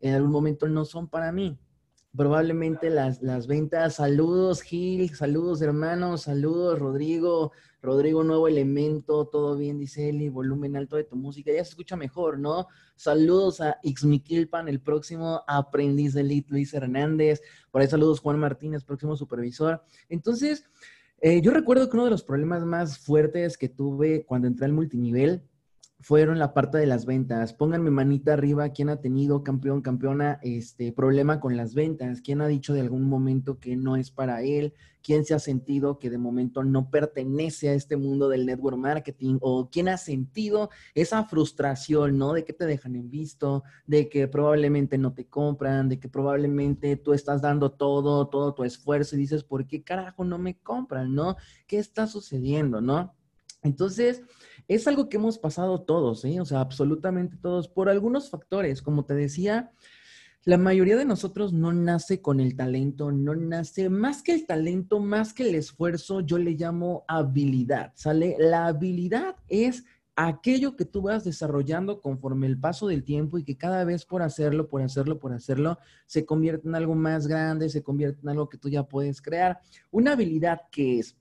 en algún momento no son para mí. Probablemente las, las ventas, saludos Gil, saludos hermanos, saludos Rodrigo, Rodrigo Nuevo Elemento, todo bien, dice Eli, volumen alto de tu música, ya se escucha mejor, ¿no? Saludos a Ixmiquilpan, el próximo aprendiz de Elite, Luis Hernández, por ahí saludos Juan Martínez, próximo supervisor. Entonces, eh, yo recuerdo que uno de los problemas más fuertes que tuve cuando entré al multinivel fueron la parte de las ventas. Pónganme manita arriba, ¿quién ha tenido campeón, campeona, este problema con las ventas? ¿Quién ha dicho de algún momento que no es para él? ¿Quién se ha sentido que de momento no pertenece a este mundo del network marketing? ¿O quién ha sentido esa frustración, ¿no? De que te dejan en visto, de que probablemente no te compran, de que probablemente tú estás dando todo, todo tu esfuerzo y dices, ¿por qué carajo no me compran, ¿no? ¿Qué está sucediendo, ¿no? Entonces, es algo que hemos pasado todos, ¿eh? o sea, absolutamente todos, por algunos factores. Como te decía, la mayoría de nosotros no nace con el talento, no nace más que el talento, más que el esfuerzo, yo le llamo habilidad, ¿sale? La habilidad es aquello que tú vas desarrollando conforme el paso del tiempo y que cada vez por hacerlo, por hacerlo, por hacerlo, se convierte en algo más grande, se convierte en algo que tú ya puedes crear. Una habilidad que es,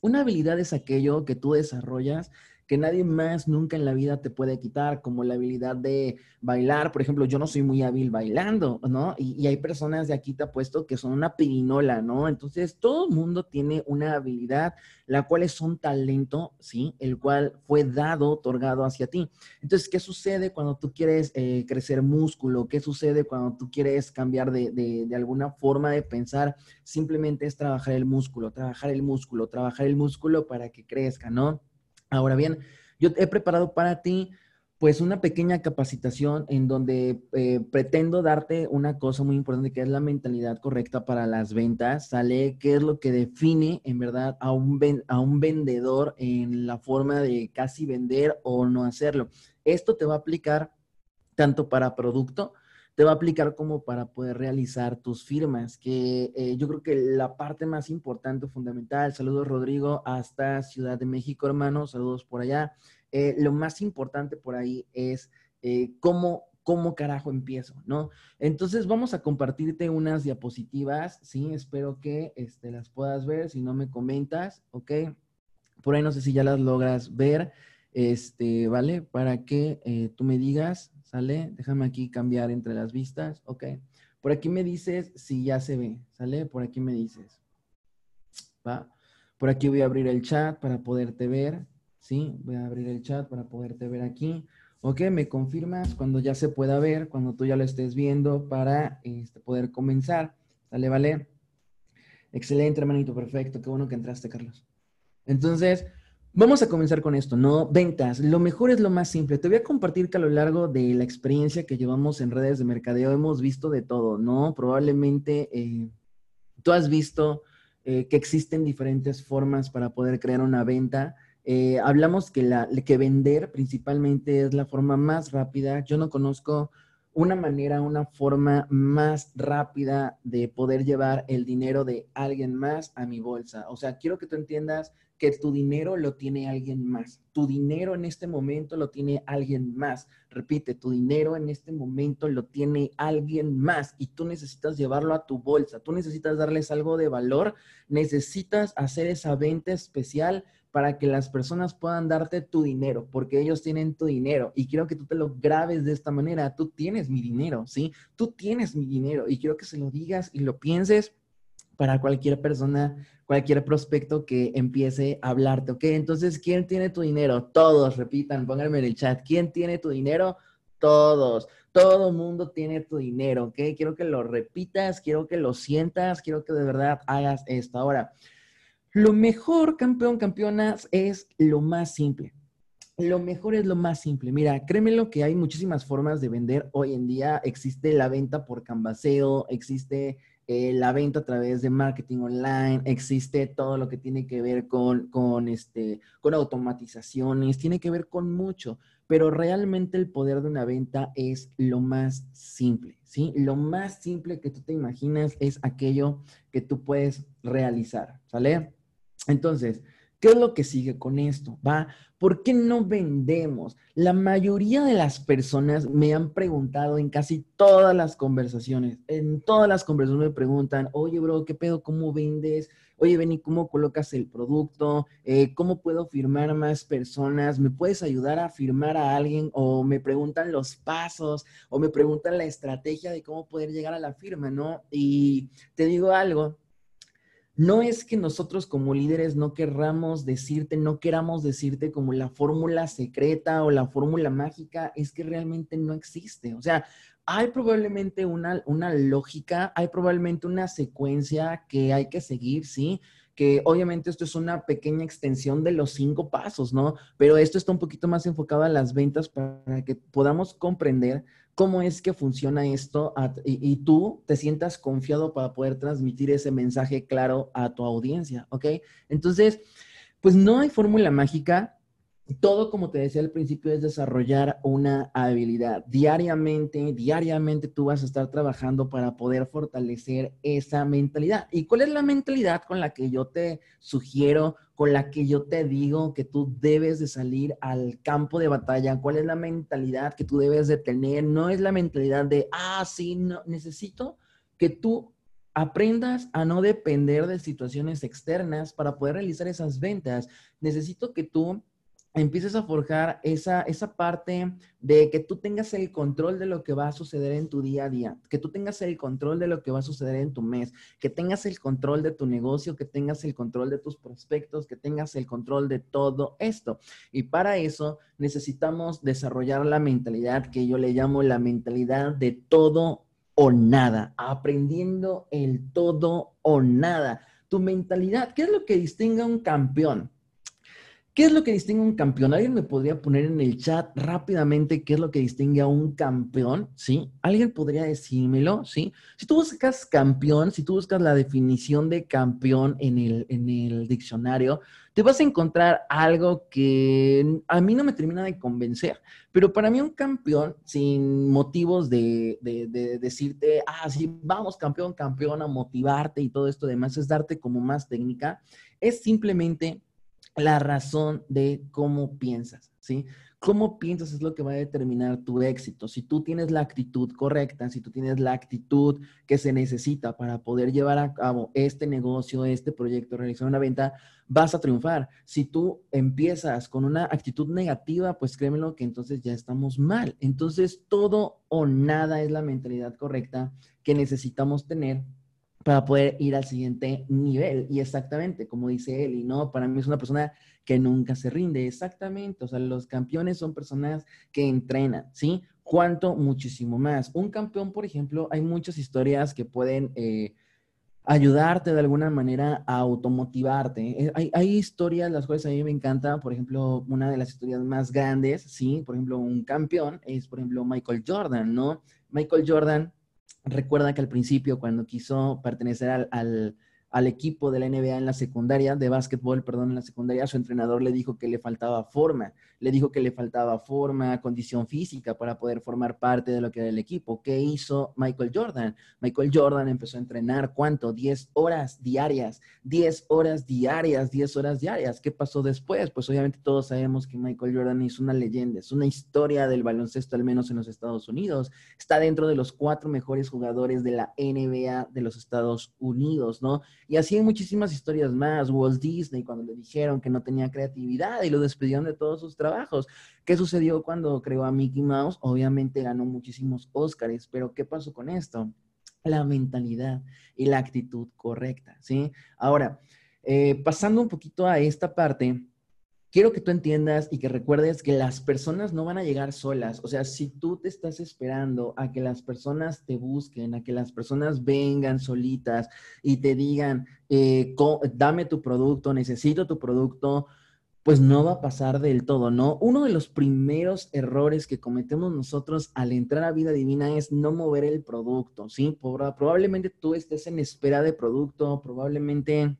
una habilidad es aquello que tú desarrollas que nadie más nunca en la vida te puede quitar, como la habilidad de bailar. Por ejemplo, yo no soy muy hábil bailando, ¿no? Y, hay personas de aquí, te apuesto, que son una pirinola, ¿no? Entonces, todo el mundo tiene una habilidad, la cual es un talento, ¿sí? El cual fue dado, otorgado hacia ti. Entonces, ¿qué sucede cuando tú quieres eh, crecer músculo? ¿Qué sucede cuando tú quieres cambiar de, de, de alguna forma de pensar? Simplemente es trabajar el músculo, trabajar el músculo, trabajar el músculo para que crezca, ¿no? Ahora bien, yo he preparado para ti pues una pequeña capacitación en donde eh, pretendo darte una cosa muy importante que es la mentalidad correcta para las ventas, ¿sale? ¿Qué es lo que define en verdad a un, a un vendedor en la forma de casi vender o no hacerlo? Esto te va a aplicar tanto para producto, te va a aplicar como para poder realizar tus firmas, que eh, yo creo que la parte más importante, fundamental, saludos Rodrigo, hasta Ciudad de México, hermano, saludos por allá. Eh, lo más importante por ahí es eh, cómo, cómo carajo empiezo, ¿no? Entonces vamos a compartirte unas diapositivas, ¿sí? Espero que este, las puedas ver, si no me comentas, ¿ok? Por ahí no sé si ya las logras ver, este, ¿vale? Para que tú me digas ¿sale? Déjame aquí cambiar entre las vistas, ok. Por aquí me dices si ya se ve, ¿sale? Por aquí me dices, ¿va? Por aquí voy a abrir el chat para poderte ver, ¿sí? Voy a abrir el chat para poderte ver aquí. Ok, me confirmas cuando ya se pueda ver, cuando tú ya lo estés viendo para este, poder comenzar. ¿Sale, vale? Excelente, hermanito, perfecto. Qué bueno que entraste, Carlos. Entonces, Vamos a comenzar con esto, ¿no? Ventas. Lo mejor es lo más simple. Te voy a compartir que a lo largo de la experiencia que llevamos en redes de mercadeo hemos visto de todo, ¿no? Probablemente eh, tú has visto eh, que existen diferentes formas para poder crear una venta. Eh, hablamos que, la, que vender principalmente es la forma más rápida. Yo no conozco una manera, una forma más rápida de poder llevar el dinero de alguien más a mi bolsa. O sea, quiero que tú entiendas que tu dinero lo tiene alguien más. Tu dinero en este momento lo tiene alguien más. Repite, tu dinero en este momento lo tiene alguien más y tú necesitas llevarlo a tu bolsa. Tú necesitas darles algo de valor. Necesitas hacer esa venta especial para que las personas puedan darte tu dinero, porque ellos tienen tu dinero. Y quiero que tú te lo grabes de esta manera. Tú tienes mi dinero, ¿sí? Tú tienes mi dinero y quiero que se lo digas y lo pienses para cualquier persona, cualquier prospecto que empiece a hablarte, ¿ok? Entonces, ¿quién tiene tu dinero? Todos, repitan, pónganme en el chat. ¿Quién tiene tu dinero? Todos. Todo mundo tiene tu dinero, ¿ok? Quiero que lo repitas, quiero que lo sientas, quiero que de verdad hagas esto. Ahora, lo mejor, campeón, campeonas, es lo más simple. Lo mejor es lo más simple. Mira, créemelo que hay muchísimas formas de vender. Hoy en día existe la venta por canvaseo, existe eh, la venta a través de marketing online, existe todo lo que tiene que ver con, con, este, con automatizaciones, tiene que ver con mucho, pero realmente el poder de una venta es lo más simple, ¿sí? Lo más simple que tú te imaginas es aquello que tú puedes realizar, ¿sale? Entonces, ¿Qué es lo que sigue con esto? ¿Va? ¿Por qué no vendemos? La mayoría de las personas me han preguntado en casi todas las conversaciones, en todas las conversaciones me preguntan, oye, bro, ¿qué pedo? ¿Cómo vendes? Oye, Benny, ¿cómo colocas el producto? Eh, ¿Cómo puedo firmar a más personas? ¿Me puedes ayudar a firmar a alguien? O me preguntan los pasos, o me preguntan la estrategia de cómo poder llegar a la firma, ¿no? Y te digo algo, no es que nosotros como líderes no querramos decirte, no queramos decirte como la fórmula secreta o la fórmula mágica, es que realmente no existe. O sea, hay probablemente una, una lógica, hay probablemente una secuencia que hay que seguir, ¿sí? que obviamente esto es una pequeña extensión de los cinco pasos, ¿no? Pero esto está un poquito más enfocado a las ventas para que podamos comprender cómo es que funciona esto y, tú te sientas confiado para poder transmitir ese mensaje claro a tu audiencia, ¿ok? Entonces, pues no hay fórmula mágica. Todo, como te decía al principio, es desarrollar una habilidad. Diariamente, diariamente tú vas a estar trabajando para poder fortalecer esa mentalidad. ¿Y cuál es la mentalidad con la que yo te sugiero con la que yo te digo que tú debes de salir al campo de batalla, cuál es la mentalidad que tú debes de tener, no es la mentalidad de, ah, sí, no, necesito que tú aprendas a no depender de situaciones externas para poder realizar esas ventas. Necesito que tú empieces a forjar esa, esa parte de que tú tengas el control de lo que va a suceder en tu día a día, que tú tengas el control de lo que va a suceder en tu mes, que tengas el control de tu negocio, que tengas el control de tus prospectos, que tengas el control de todo esto. Y para eso necesitamos desarrollar la mentalidad que yo le llamo la mentalidad de todo o nada, aprendiendo el todo o nada. Tu mentalidad, ¿qué es lo que distingue a un campeón? ¿Qué es lo que distingue a un campeón? ¿Alguien me podría poner en el chat rápidamente qué es lo que distingue a un campeón? ¿Sí? ¿Alguien podría decírmelo? ¿Sí? Si tú buscas campeón, si tú buscas la definición de campeón en el, en el diccionario, te vas a encontrar algo que a mí no me termina de convencer, pero para mí un campeón, sin motivos de, de, de decirte, ah, sí, vamos campeón, campeón, a motivarte y todo esto demás, es darte como más técnica, es simplemente la razón de cómo piensas, ¿sí? Cómo piensas es lo que va a determinar tu éxito. Si tú tienes la actitud correcta, si tú tienes la actitud que se necesita para poder llevar a cabo este negocio, este proyecto, realizar una venta, vas a triunfar. Si tú empiezas con una actitud negativa, pues créemelo que entonces ya estamos mal. Entonces, todo o nada es la mentalidad correcta que necesitamos tener para poder ir al siguiente nivel. Y exactamente, como dice él, y no, para mí es una persona que nunca se rinde, exactamente. O sea, los campeones son personas que entrenan, ¿sí? ¿Cuánto? Muchísimo más. Un campeón, por ejemplo, hay muchas historias que pueden eh, ayudarte de alguna manera a automotivarte. Eh, hay, hay, historias las cuales a mí me encanta, por ejemplo, una de las historias más grandes, ¿sí? Por ejemplo, un campeón es, por ejemplo, Michael Jordan, ¿no? Michael Jordan recuerda que al principio, cuando quiso pertenecer al, al, equipo de la NBA en la secundaria, de básquetbol, perdón, en la secundaria, su entrenador le dijo que le faltaba forma, le dijo que le faltaba forma, condición física para poder formar parte de lo que era el equipo. ¿Qué hizo Michael Jordan? Michael Jordan empezó a entrenar, ¿cuánto? 10 horas diarias, 10 horas diarias, 10 horas diarias. ¿Qué pasó después? Pues obviamente todos sabemos que Michael Jordan es una leyenda, es una historia del baloncesto, al menos en los Estados Unidos. Está dentro de los cuatro mejores jugadores de la NBA de los Estados Unidos, ¿no? Y así hay muchísimas historias más. Walt Disney, cuando le dijeron que no tenía creatividad y lo despidieron de todos sus trabajos. ¿Qué sucedió cuando creó a Mickey Mouse? Obviamente ganó muchísimos Oscars, pero ¿qué pasó con esto? La mentalidad y la actitud correcta, ¿sí? Ahora, eh, pasando un poquito a esta parte, quiero que tú entiendas y que recuerdes que las personas no van a llegar solas. O sea, si tú te estás esperando a que las personas te busquen, a que las personas vengan solitas y te digan, eh, dame tu producto, necesito tu producto, pues no va a pasar del todo, ¿no? Uno de los primeros errores que cometemos nosotros al entrar a vida divina es no mover el producto, ¿sí? Probablemente tú estés en espera de producto, probablemente,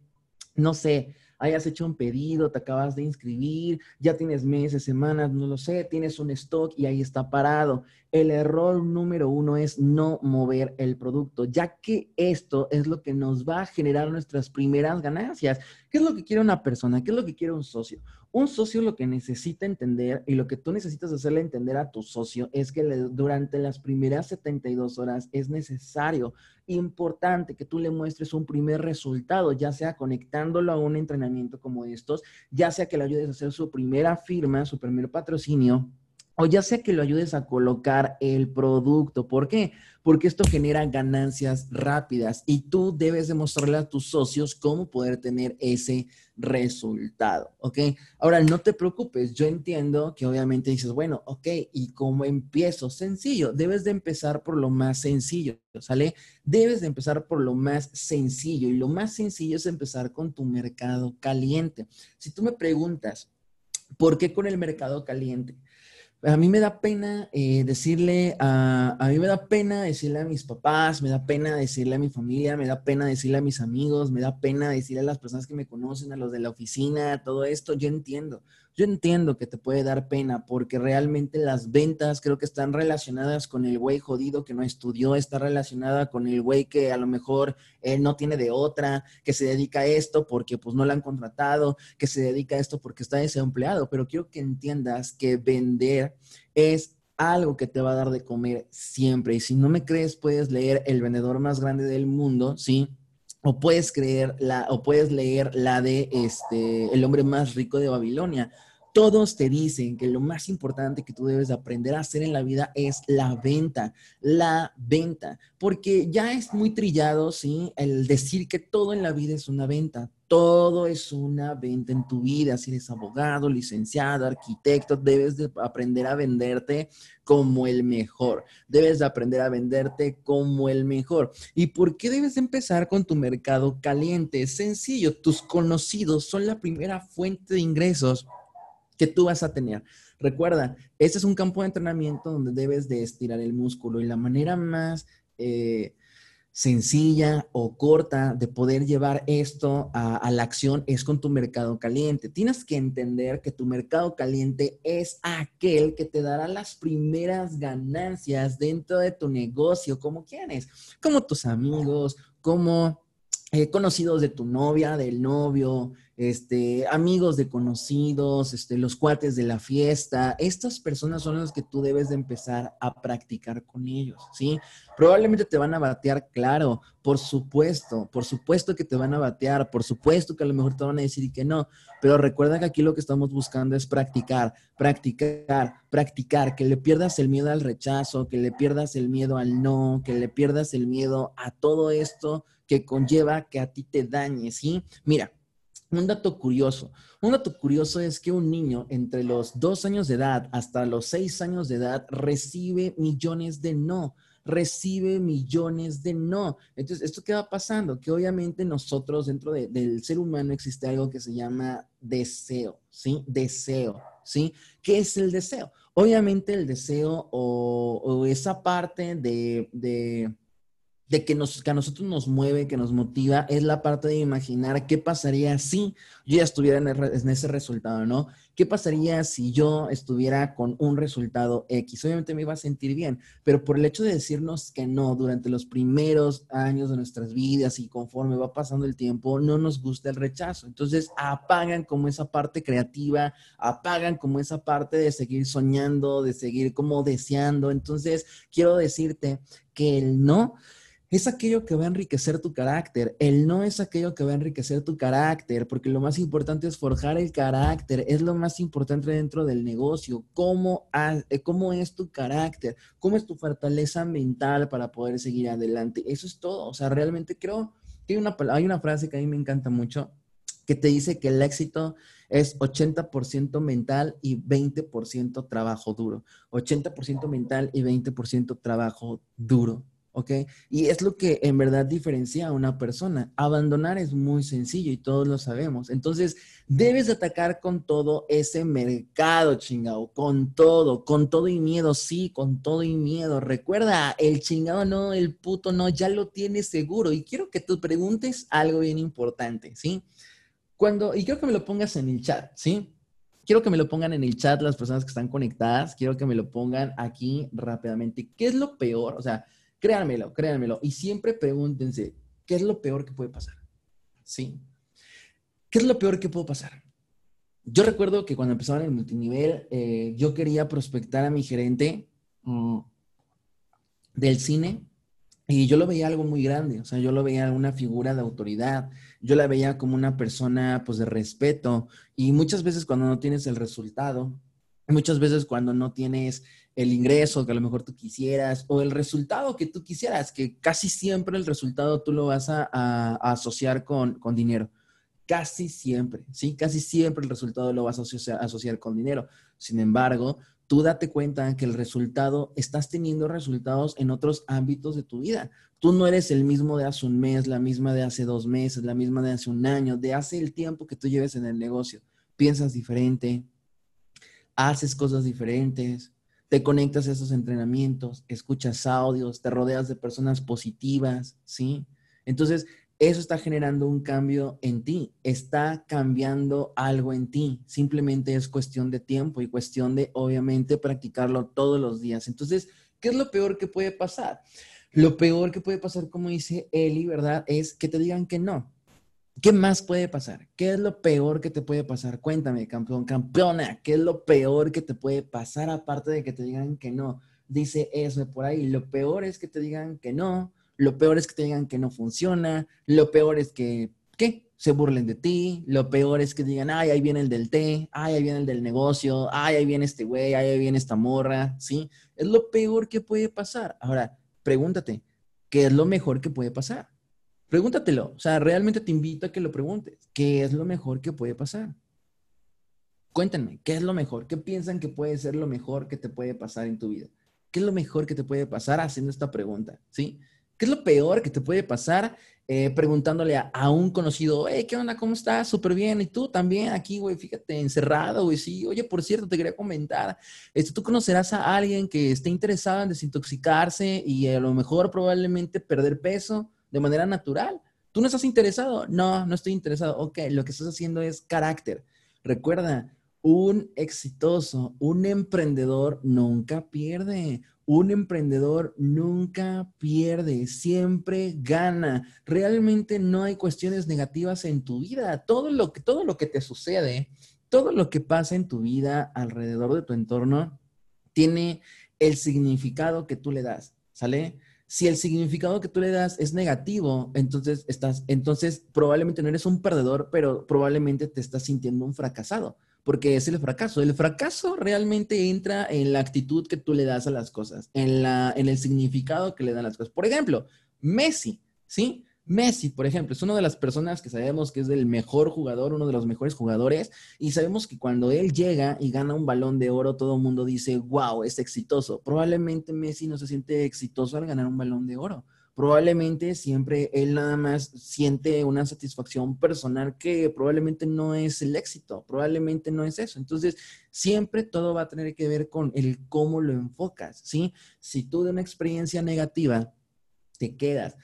no sé, hayas hecho un pedido, te acabas de inscribir, ya tienes meses, semanas, no lo sé, tienes un stock y ahí está parado. el error número uno es no mover el producto, ya que esto es lo que nos va a generar nuestras primeras ganancias. ¿Qué es lo que quiere una persona? ¿Qué es lo que quiere un socio? Un socio lo que necesita entender y lo que tú necesitas hacerle entender a tu socio es que durante las primeras 72 horas es necesario, importante que tú le muestres un primer resultado, ya sea conectándolo a un entrenamiento como estos, ya sea que le ayudes a hacer su primera firma, su primer patrocinio o ya sea que lo ayudes a colocar el producto. ¿Por qué? Porque esto genera ganancias rápidas y tú debes demostrarle a tus socios cómo poder tener ese resultado, ¿ok? Ahora, no te preocupes, yo entiendo que obviamente dices, bueno, ok, ¿y cómo empiezo? Sencillo, debes de empezar por lo más sencillo, ¿sale? Debes de empezar por lo más sencillo y lo más sencillo es empezar con tu mercado caliente. Si tú me preguntas, ¿por qué con el mercado caliente? A mí me da pena eh, decirle a, a mí me da pena decirle a mis papás, me da pena decirle a mi familia, me da pena decirle a mis amigos, me da pena decirle a las personas que me conocen, a los de la oficina, todo esto, yo entiendo. Yo entiendo que te puede dar pena porque realmente las ventas creo que están relacionadas con el güey jodido que no estudió, está relacionada con el güey que a lo mejor él no tiene de otra, que se dedica a esto porque pues no lo han contratado, que se dedica a esto porque está desempleado, pero quiero que entiendas que vender es algo que te va a dar de comer siempre. Y si no me crees, puedes leer El vendedor más grande del mundo, ¿sí? O puedes creer la, o puedes leer la de este, El hombre más rico de Babilonia. Todos te dicen que lo más importante que tú debes aprender a hacer en la vida es la venta, la venta, porque ya es muy trillado, ¿sí? El decir que todo en la vida es una venta, todo es una venta en tu vida. Si eres abogado, licenciado, arquitecto, debes de aprender a venderte como el mejor. Debes de aprender a venderte como el mejor. ¿Y por qué debes de empezar con tu mercado caliente? Es sencillo, tus conocidos son la primera fuente de ingresos que tú vas a tener. Recuerda, este es un campo de entrenamiento donde debes de estirar el músculo y la manera más eh, sencilla o corta de poder llevar esto a, a, la acción es con tu mercado caliente. Tienes que entender que tu mercado caliente es aquel que te dará las primeras ganancias dentro de tu negocio, como quieres, como tus amigos, como eh, conocidos de tu novia, del novio, este, amigos de conocidos, este, los cuates de la fiesta. Estas personas son las que tú debes de empezar a practicar con ellos, ¿sí? Probablemente te van a batear, claro, por supuesto, por supuesto que te van a batear, por supuesto que a lo mejor te van a decir que no, pero recuerda que aquí lo que estamos buscando es practicar, practicar, practicar, que le pierdas el miedo al rechazo, que le pierdas el miedo al no, que le pierdas el miedo a todo esto que conlleva que a ti te dañe, ¿sí? Mira, un dato curioso. Un dato curioso es que un niño entre los dos años de edad hasta los seis años de edad recibe millones de no recibe millones de no. Entonces, ¿esto qué va pasando? Que obviamente nosotros dentro del ser humano existe algo que se llama deseo, ¿sí? Deseo, ¿sí? ¿Qué es el deseo? Obviamente el deseo o, esa parte de de que, nos, que a nosotros nos mueve, que nos motiva, es la parte de imaginar qué pasaría si yo ya estuviera en, ese resultado, ¿no? ¿Qué pasaría si yo estuviera con un resultado X? Obviamente me iba a sentir bien, pero por el hecho de decirnos que no durante los primeros años de nuestras vidas y conforme va pasando el tiempo, no nos gusta el rechazo. Entonces apagan como esa parte creativa, apagan como esa parte de seguir soñando, de seguir como deseando. Entonces quiero decirte que el no es aquello que va a enriquecer tu carácter. El no es aquello que va a enriquecer tu carácter, porque lo más importante es forjar el carácter, es lo más importante dentro del negocio. ¿Cómo, eh, es tu carácter? ¿Cómo es tu fortaleza mental para poder seguir adelante? Eso es todo. O sea, realmente creo que hay una, hay una frase que a mí me encanta mucho que te dice que el éxito es 80% mental y 20% trabajo duro. 80% mental y 20% trabajo duro. ¿Ok? Y es lo que en verdad diferencia a una persona. Abandonar es muy sencillo y todos lo sabemos. Entonces, debes atacar con todo ese mercado, chingado, con todo, con todo y miedo, sí, con todo y miedo. Recuerda, el chingado no, el puto no, ya lo tienes seguro. Y quiero que tú preguntes algo bien importante, ¿sí? Cuando, y quiero que me lo pongas en el chat, ¿sí? quiero que me lo pongan en el chat las personas que están conectadas, quiero que me lo pongan aquí rápidamente. ¿Qué es lo peor? O sea, créanmelo, créanmelo. Y siempre pregúntense, ¿qué es lo peor que puede pasar? ¿Sí? ¿Qué es lo peor que puede pasar? Yo recuerdo que cuando empezaba en el multinivel, eh, yo quería prospectar a mi gerente mm, del cine y yo lo veía algo muy grande, o sea, yo lo veía una figura de autoridad, yo la veía como una persona pues de respeto y muchas veces cuando no tienes el resultado, muchas veces cuando no tienes el ingreso que a lo mejor tú quisieras o el resultado que tú quisieras, que casi siempre el resultado tú lo vas a, asociar con, con, dinero. Casi siempre, ¿sí? Casi siempre el resultado lo vas a asociar, asociar con dinero. Sin embargo, tú date cuenta que el resultado, estás teniendo resultados en otros ámbitos de tu vida. Tú no eres el mismo de hace un mes, la misma de hace dos meses, la misma de hace un año, de hace el tiempo que tú lleves en el negocio. Piensas diferente, haces cosas diferentes, te conectas a esos entrenamientos, escuchas audios, te rodeas de personas positivas, ¿sí? Entonces, eso está generando un cambio en ti, está cambiando algo en ti. Simplemente es cuestión de tiempo y cuestión de, obviamente, practicarlo todos los días. Entonces, ¿qué es lo peor que puede pasar? Lo peor que puede pasar, como dice Eli, ¿verdad? Es que te digan que no. ¿Qué más puede pasar? ¿Qué es lo peor que te puede pasar? Cuéntame, campeón, campeona, ¿qué es lo peor que te puede pasar aparte de que te digan que no? Dice eso por ahí. Lo peor es que te digan que no lo peor es que te digan que no funciona, lo peor es que, ¿qué? Se burlen de ti, lo peor es que digan, ay, ahí viene el del té, ay, ahí viene el del negocio, ay, ahí viene este güey, ay, ahí viene esta morra, ¿sí? Es lo peor que puede pasar. Ahora, pregúntate, ¿qué es lo mejor que puede pasar? Pregúntatelo, o sea, realmente te invito a que lo preguntes, ¿qué es lo mejor que puede pasar? Cuéntenme, ¿qué es lo mejor? ¿Qué piensan que puede ser lo mejor que te puede pasar en tu vida? ¿Qué es lo mejor que te puede pasar haciendo esta pregunta? ¿Sí? ¿Qué es lo peor que te puede pasar eh, preguntándole a, un conocido, hey, ¿qué onda? ¿Cómo estás? Súper bien. Y tú también aquí, güey, fíjate, encerrado, güey, sí. Oye, por cierto, te quería comentar, esto, tú conocerás a alguien que esté interesado en desintoxicarse y a lo mejor probablemente perder peso de manera natural. ¿Tú no estás interesado? No, no estoy interesado. Ok, lo que estás haciendo es carácter. Recuerda, un exitoso, un emprendedor nunca pierde. Un emprendedor nunca pierde, siempre gana. Realmente no hay cuestiones negativas en tu vida. Todo lo que, todo lo que te sucede, todo lo que pasa en tu vida alrededor de tu entorno, tiene el significado que tú le das, ¿sale? Si el significado que tú le das es negativo, entonces estás, entonces probablemente no eres un perdedor, pero probablemente te estás sintiendo un fracasado porque es el fracaso. El fracaso realmente entra en la actitud que tú le das a las cosas, en, la, en el significado que le dan las cosas. Por ejemplo, Messi, ¿sí? Messi, por ejemplo, es una de las personas que sabemos que es el mejor jugador, uno de los mejores jugadores, y sabemos que cuando él llega y gana un balón de oro, todo el mundo dice, wow, es exitoso. Probablemente Messi no se siente exitoso al ganar un balón de oro probablemente siempre él nada más siente una satisfacción personal que probablemente no es el éxito, probablemente no es eso. Entonces, siempre todo va a tener que ver con el cómo lo enfocas, ¿sí? Si tú de una experiencia negativa te quedas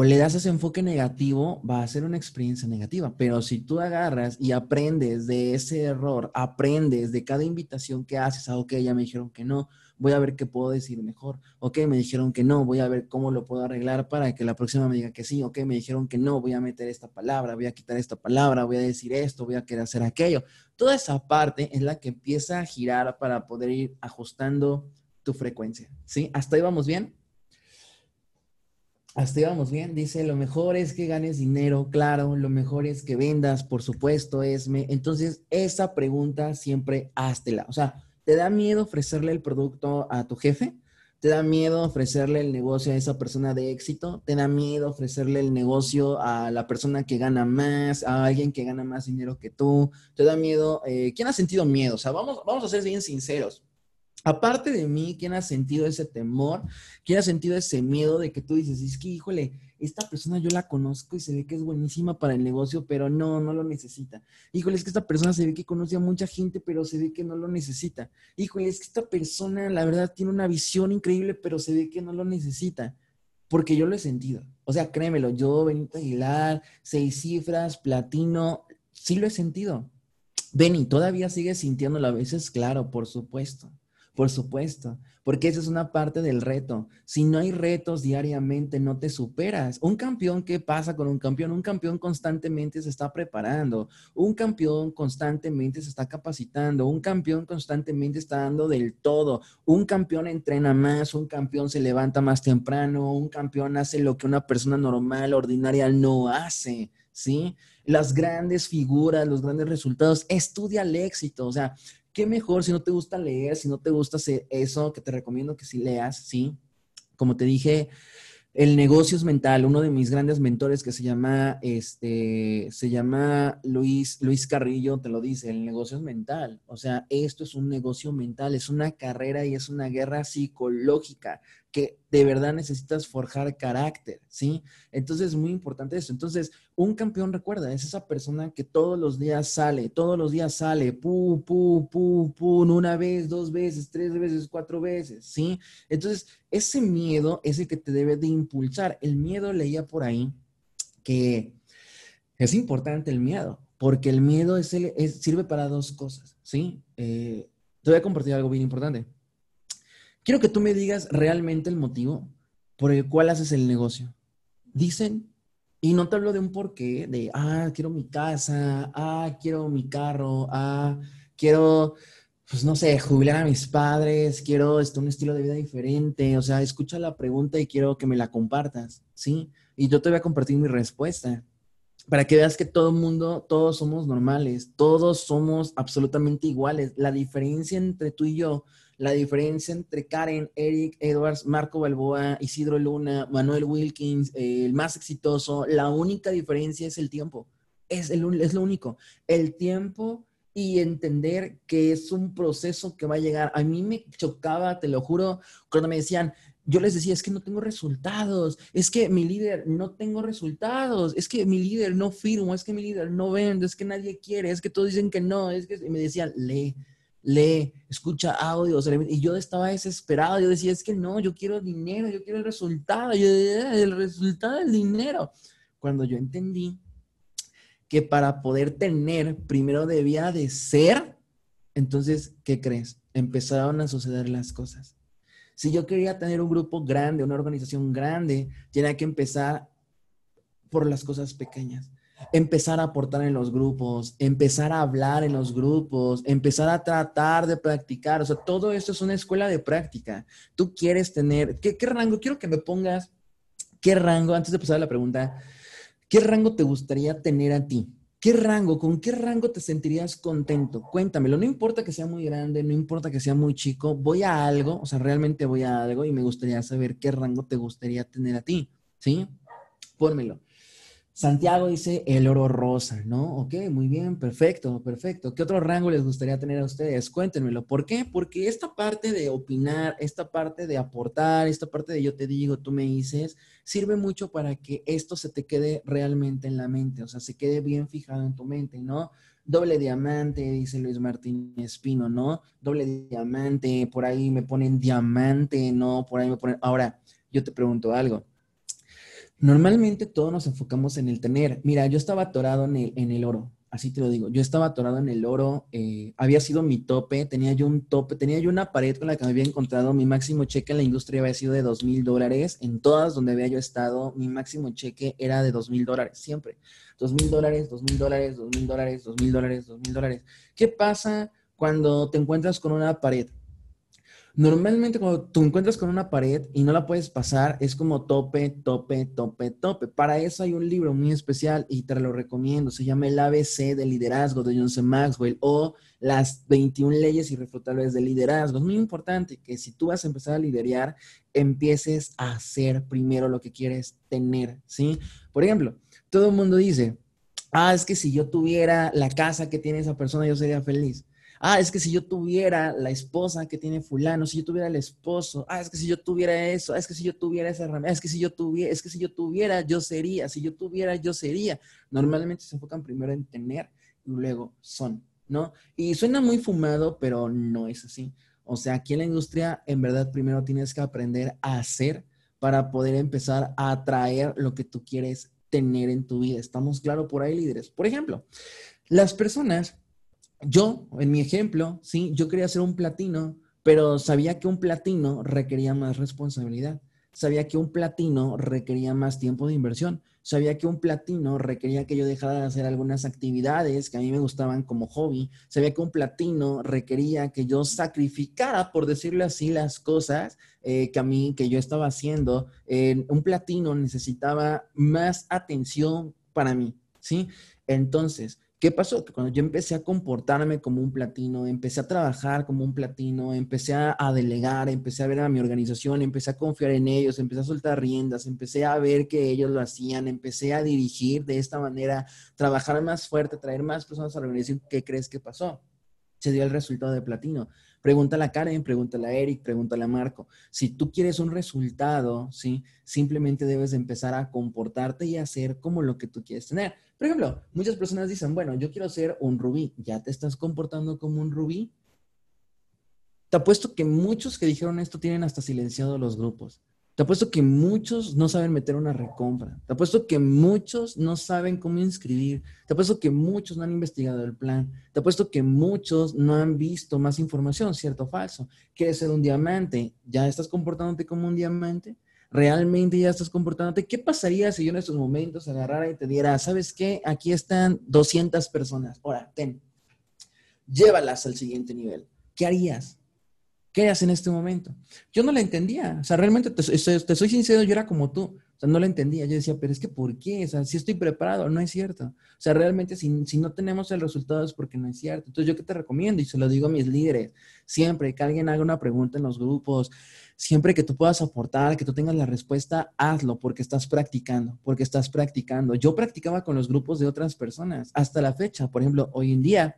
o le das ese enfoque negativo, va a ser una experiencia negativa. Pero si tú agarras y aprendes de ese error, aprendes de cada invitación que haces, ah, ok, ya me dijeron que no, voy a ver qué puedo decir mejor. Ok, me dijeron que no, voy a ver cómo lo puedo arreglar para que la próxima me diga que sí. Ok, me dijeron que no, voy a meter esta palabra, voy a quitar esta palabra, voy a decir esto, voy a querer hacer aquello. Toda esa parte es la que empieza a girar para poder ir ajustando tu frecuencia. ¿Sí? ¿Hasta ahí vamos bien? Hasta ahí vamos bien. Dice, lo mejor es que ganes dinero, claro, lo mejor es que vendas, por supuesto, Esme. Entonces, esa pregunta siempre háztela. O sea, ¿Te da miedo ofrecerle el producto a tu jefe? ¿Te da miedo ofrecerle el negocio a esa persona de éxito? ¿Te da miedo ofrecerle el negocio a la persona que gana más, a alguien que gana más dinero que tú? ¿Te da miedo? Eh, ¿Quién ha sentido miedo? O sea, vamos, vamos a ser bien sinceros. Aparte de mí, ¿quién ha sentido ese temor? ¿Quién ha sentido ese miedo de que tú dices, es que, híjole, esta persona yo la conozco y se ve que es buenísima para el negocio, pero no, no lo necesita. Híjole, es que esta persona se ve que conoce a mucha gente, pero se ve que no lo necesita. Híjole, es que esta persona, la verdad, tiene una visión increíble, pero se ve que no lo necesita. Porque yo lo he sentido. O sea, créemelo, yo, Benito Aguilar, seis cifras, platino, sí lo he sentido Benny, ¿todavía sigues sintiéndolo a veces? Claro, por supuesto. Por supuesto, porque esa es una parte del reto. Si no hay retos diariamente, no te superas. Un campeón, ¿qué pasa con un campeón? Un campeón constantemente se está preparando. Un campeón constantemente se está capacitando. Un campeón constantemente está dando del todo. Un campeón entrena más. Un campeón se levanta más temprano. Un campeón hace lo que una persona normal, ordinaria, no hace. ¿Sí? Las grandes figuras, los grandes resultados, estudia el éxito. O sea, qué mejor si no te gusta leer, si no te gusta hacer eso, que te recomiendo que sí leas, sí. Como te dije, el negocio es mental. Uno de mis grandes mentores que se llama, este, se llama Luis, Luis Carrillo, te lo dice, el negocio es mental. O sea, esto es un negocio mental, es una carrera y es una guerra psicológica que de verdad necesitas forjar carácter, ¿sí? Entonces es muy importante eso. Entonces, un campeón, recuerda, es esa persona que todos los días sale, todos los días sale, pu, pu, pu, pu, una vez, dos veces, tres veces, cuatro veces, ¿sí? Entonces, ese miedo es el que te debe de impulsar. El miedo leía por ahí que es importante el miedo, porque el miedo es sirve para dos cosas, ¿sí? Eh, te voy a compartir algo bien importante. Quiero que tú me digas realmente el motivo por el cual haces el negocio. Dicen, y no te hablo de un porqué, de, ah, quiero mi casa, ah, quiero mi carro, ah, quiero, pues no sé, jubilar a mis padres, quiero este, un estilo de vida diferente. O sea, escucha la pregunta y quiero que me la compartas, ¿sí? Y yo te voy a compartir mi respuesta para que veas que todo el mundo, todos somos normales, todos somos absolutamente iguales. La diferencia entre tú y yo la diferencia entre Karen, Eric, Edwards, Marco Balboa, Isidro Luna, Manuel Wilkins, el más exitoso, la única diferencia es el tiempo. Es, el, es lo único. El tiempo y entender que es un proceso que va a llegar. A mí me chocaba, te lo juro, cuando me decían, yo les decía, es que no tengo resultados, es que mi líder no tengo resultados, es que mi líder no firmo, es que mi líder no vende, es que nadie quiere, es que todos dicen que no, es que y me decían, lee, lee, escucha audios, y yo estaba desesperado, yo decía, es que no, yo quiero dinero, yo quiero el resultado, yo, el resultado del dinero. Cuando yo entendí que para poder tener, primero debía de ser, entonces, ¿qué crees? Empezaron a suceder las cosas. Si yo quería tener un grupo grande, una organización grande, tenía que empezar por las cosas pequeñas empezar a aportar en los grupos, empezar a hablar en los grupos, empezar a tratar de practicar. O sea, todo esto es una escuela de práctica. Tú quieres tener, ¿qué, rango? Quiero que me pongas, ¿qué rango? Antes de pasar a la pregunta, ¿qué rango te gustaría tener a ti? ¿Qué rango? ¿Con qué rango te sentirías contento? Cuéntamelo. No importa que sea muy grande, no importa que sea muy chico. Voy a algo, o sea, realmente voy a algo y me gustaría saber qué rango te gustaría tener a ti. ¿Sí? Pónmelo. Santiago dice el oro rosa, ¿no? Ok, muy bien, perfecto, perfecto. ¿Qué otro rango les gustaría tener a ustedes? Cuéntenmelo. ¿Por qué? Porque esta parte de opinar, esta parte de aportar, esta parte de yo te digo, tú me dices, sirve mucho para que esto se te quede realmente en la mente, o sea, se quede bien fijado en tu mente, ¿no? Doble diamante, dice Luis Martín Espino, ¿no? Doble diamante, por ahí me ponen diamante, ¿no? Por ahí me ponen... Ahora, yo te pregunto algo. Normalmente todos nos enfocamos en el tener. Mira, yo estaba atorado en el, en el oro, así te lo digo. Yo estaba atorado en el oro, eh, había sido mi tope, tenía yo un tope, tenía yo una pared con la que me había encontrado. Mi máximo cheque en la industria había sido de dos mil dólares. En todas donde había yo estado, mi máximo cheque era de dos mil dólares, siempre. Dos mil dólares, dos mil dólares, dos mil dólares, dos mil dólares, dos mil dólares. ¿Qué pasa cuando te encuentras con una pared? Normalmente cuando tú encuentras con una pared y no la puedes pasar, es como tope, tope, tope, tope. Para eso hay un libro muy especial y te lo recomiendo. Se llama El ABC del liderazgo de Johnson Maxwell o las 21 leyes irrefutables del liderazgo. Es muy importante que si tú vas a empezar a liderar, empieces a hacer primero lo que quieres tener, ¿sí? Por ejemplo, todo el mundo dice, ah, es que si yo tuviera la casa que tiene esa persona, yo sería feliz ah, es que si yo tuviera la esposa que tiene fulano, si yo tuviera el esposo, ah, es que si yo tuviera eso, es que si yo tuviera esa herramienta, es que si yo tuviera, es que si yo tuviera, yo sería, si yo tuviera, yo sería. Normalmente se enfocan primero en tener y luego son, ¿no? Y suena muy fumado, pero no es así. O sea, aquí en la industria, en verdad, primero tienes que aprender a hacer para poder empezar a atraer lo que tú quieres tener en tu vida. ¿Estamos claros por ahí, líderes? Por ejemplo, las personas yo, en mi ejemplo, sí, yo quería hacer un platino, pero sabía que un platino requería más responsabilidad. Sabía que un platino requería más tiempo de inversión. Sabía que un platino requería que yo dejara de hacer algunas actividades que a mí me gustaban como hobby. Sabía que un platino requería que yo sacrificara, por decirlo así, las cosas eh, que a mí, que yo estaba haciendo. un platino necesitaba más atención para mí, ¿sí? Entonces, ¿Qué pasó? Que cuando yo empecé a comportarme como un platino, empecé a trabajar como un platino, empecé a, delegar, empecé a ver a mi organización, empecé a confiar en ellos, empecé a soltar riendas, empecé a ver que ellos lo hacían, empecé a dirigir de esta manera, trabajar más fuerte, traer más personas a la organización, ¿qué crees que pasó? Se dio el resultado de platino. Pregúntale a Karen, pregúntale a Eric, pregúntale a Marco. Si tú quieres un resultado, ¿sí? Simplemente debes empezar a comportarte y hacer como lo que tú quieres tener. Por ejemplo, muchas personas dicen, bueno, yo quiero ser un rubí. ¿Ya te estás comportando como un rubí? Te apuesto que muchos que dijeron esto tienen hasta silenciado los grupos. Te apuesto que muchos no saben meter una recompra. Te apuesto que muchos no saben cómo inscribir. Te apuesto que muchos no han investigado el plan. Te apuesto que muchos no han visto más información, cierto o falso. ¿Quieres ser un diamante? ¿Ya estás comportándote como un diamante? ¿Realmente ya estás comportándote? ¿Qué pasaría si yo en estos momentos agarrara y te diera, ¿sabes qué? Aquí están 200 personas. Ahora, ten. Llévalas al siguiente nivel. ¿Qué harías? ¿Qué haces en este momento? Yo no la entendía. O sea, realmente te, soy sincero, yo era como tú. O sea, no la entendía. Yo decía, pero es que ¿por qué? O sea, si estoy preparado, no es cierto. O sea, realmente si, si no tenemos el resultado es porque no es cierto. Entonces, ¿yo qué te recomiendo? Y se lo digo a mis líderes. Siempre que alguien haga una pregunta en los grupos, siempre que tú puedas aportar, que tú tengas la respuesta, hazlo porque estás practicando, porque estás practicando. Yo practicaba con los grupos de otras personas hasta la fecha. Por ejemplo, hoy en día,